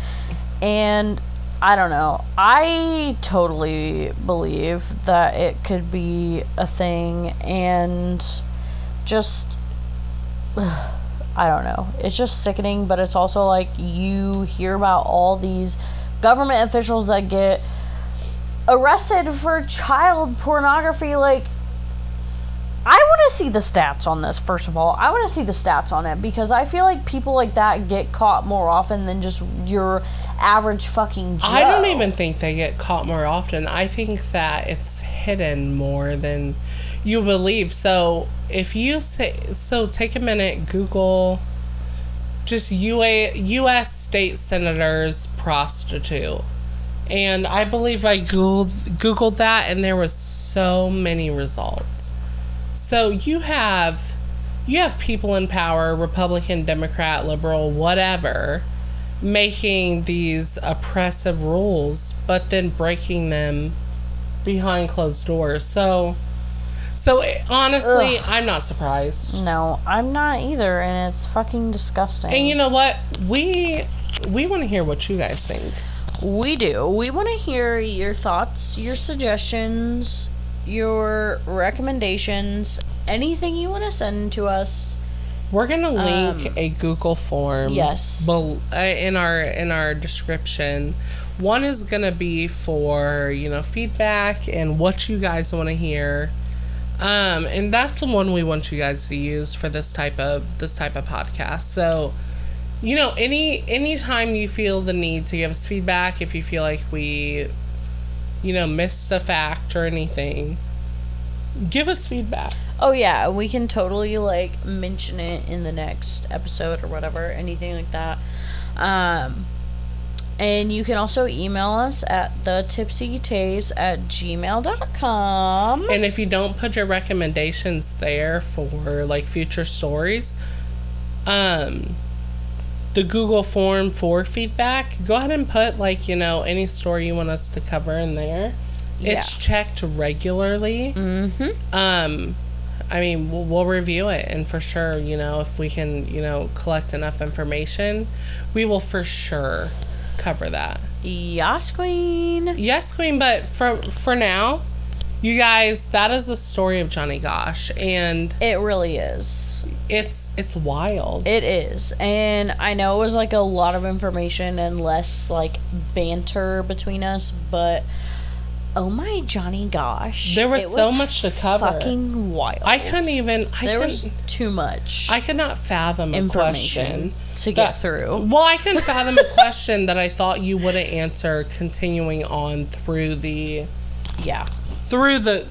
And I don't know. I totally believe that it could be a thing and just. I don't know. It's just sickening, but it's also like you hear about all these government officials that get arrested for child pornography. Like, I want to see the stats on this, first of all. I want to see the stats on it because I feel like people like that get caught more often than just your average fucking Joe. I don't even think they get caught more often. I think that it's hidden more than you believe. So if you say so, take a minute, Google just UA, U.S. state senators prostitute, and I believe I googled googled that, and there was so many results. So you have you have people in power, Republican, Democrat, liberal, whatever, making these oppressive rules, but then breaking them behind closed doors. So, so eh, honestly, I'm not surprised. No, I'm not either, and it's fucking disgusting. And you know what? We we want to hear what you guys think. We do. We want to hear your thoughts, your suggestions, your recommendations, anything you want to send to us. We're gonna link Um, a Google form. Yes. uh, in our in our description. One is gonna be for you know feedback and what you guys want to hear, um, and that's the one we want you guys to use for this type of this type of podcast. So, you know, any anytime you feel the need to give us feedback, if you feel like we you know, missed a fact or anything, give us feedback. Oh yeah, we can totally like mention it in the next episode or whatever, anything like that. Um and you can also email us at the tipsytays at gmail.com. And if you don't put your recommendations there for like future stories, um the Google form for feedback, go ahead and put like, you know, any story you want us to cover in there. It's checked regularly. Mm-hmm. Um I mean, we'll, we'll review it, and for sure, you know, if we can, you know, collect enough information, we will for sure cover that. Yas Queen. Yes, Queen. But for for now, you guys, that is the story of Johnny Gosch, and It really is. it's it's wild. It is. And I know it was like a lot of information and less like banter between us, but oh my Johnny gosh. There was it so much to cover. Fucking wild. I couldn't even. I There was too much I could not fathom a information question to get that- through. Well, I couldn't fathom a question that I thought you wouldn't answer. Continuing on through the Yeah. through the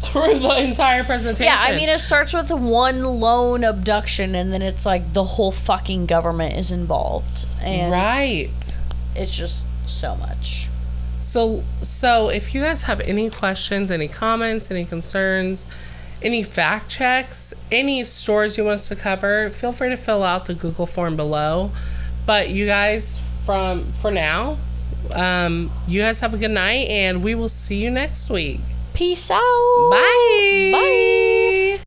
through the entire presentation. Yeah, I mean, it starts with one lone abduction, and then it's like the whole fucking government is involved, and right. it's just so much. So so if you guys have any questions, any comments, any concerns, any fact checks, any stories you want us to cover, feel free to fill out the Google form below. But you guys from for now, um, you guys have a good night and we will see you next week. Peace out. Bye. Bye.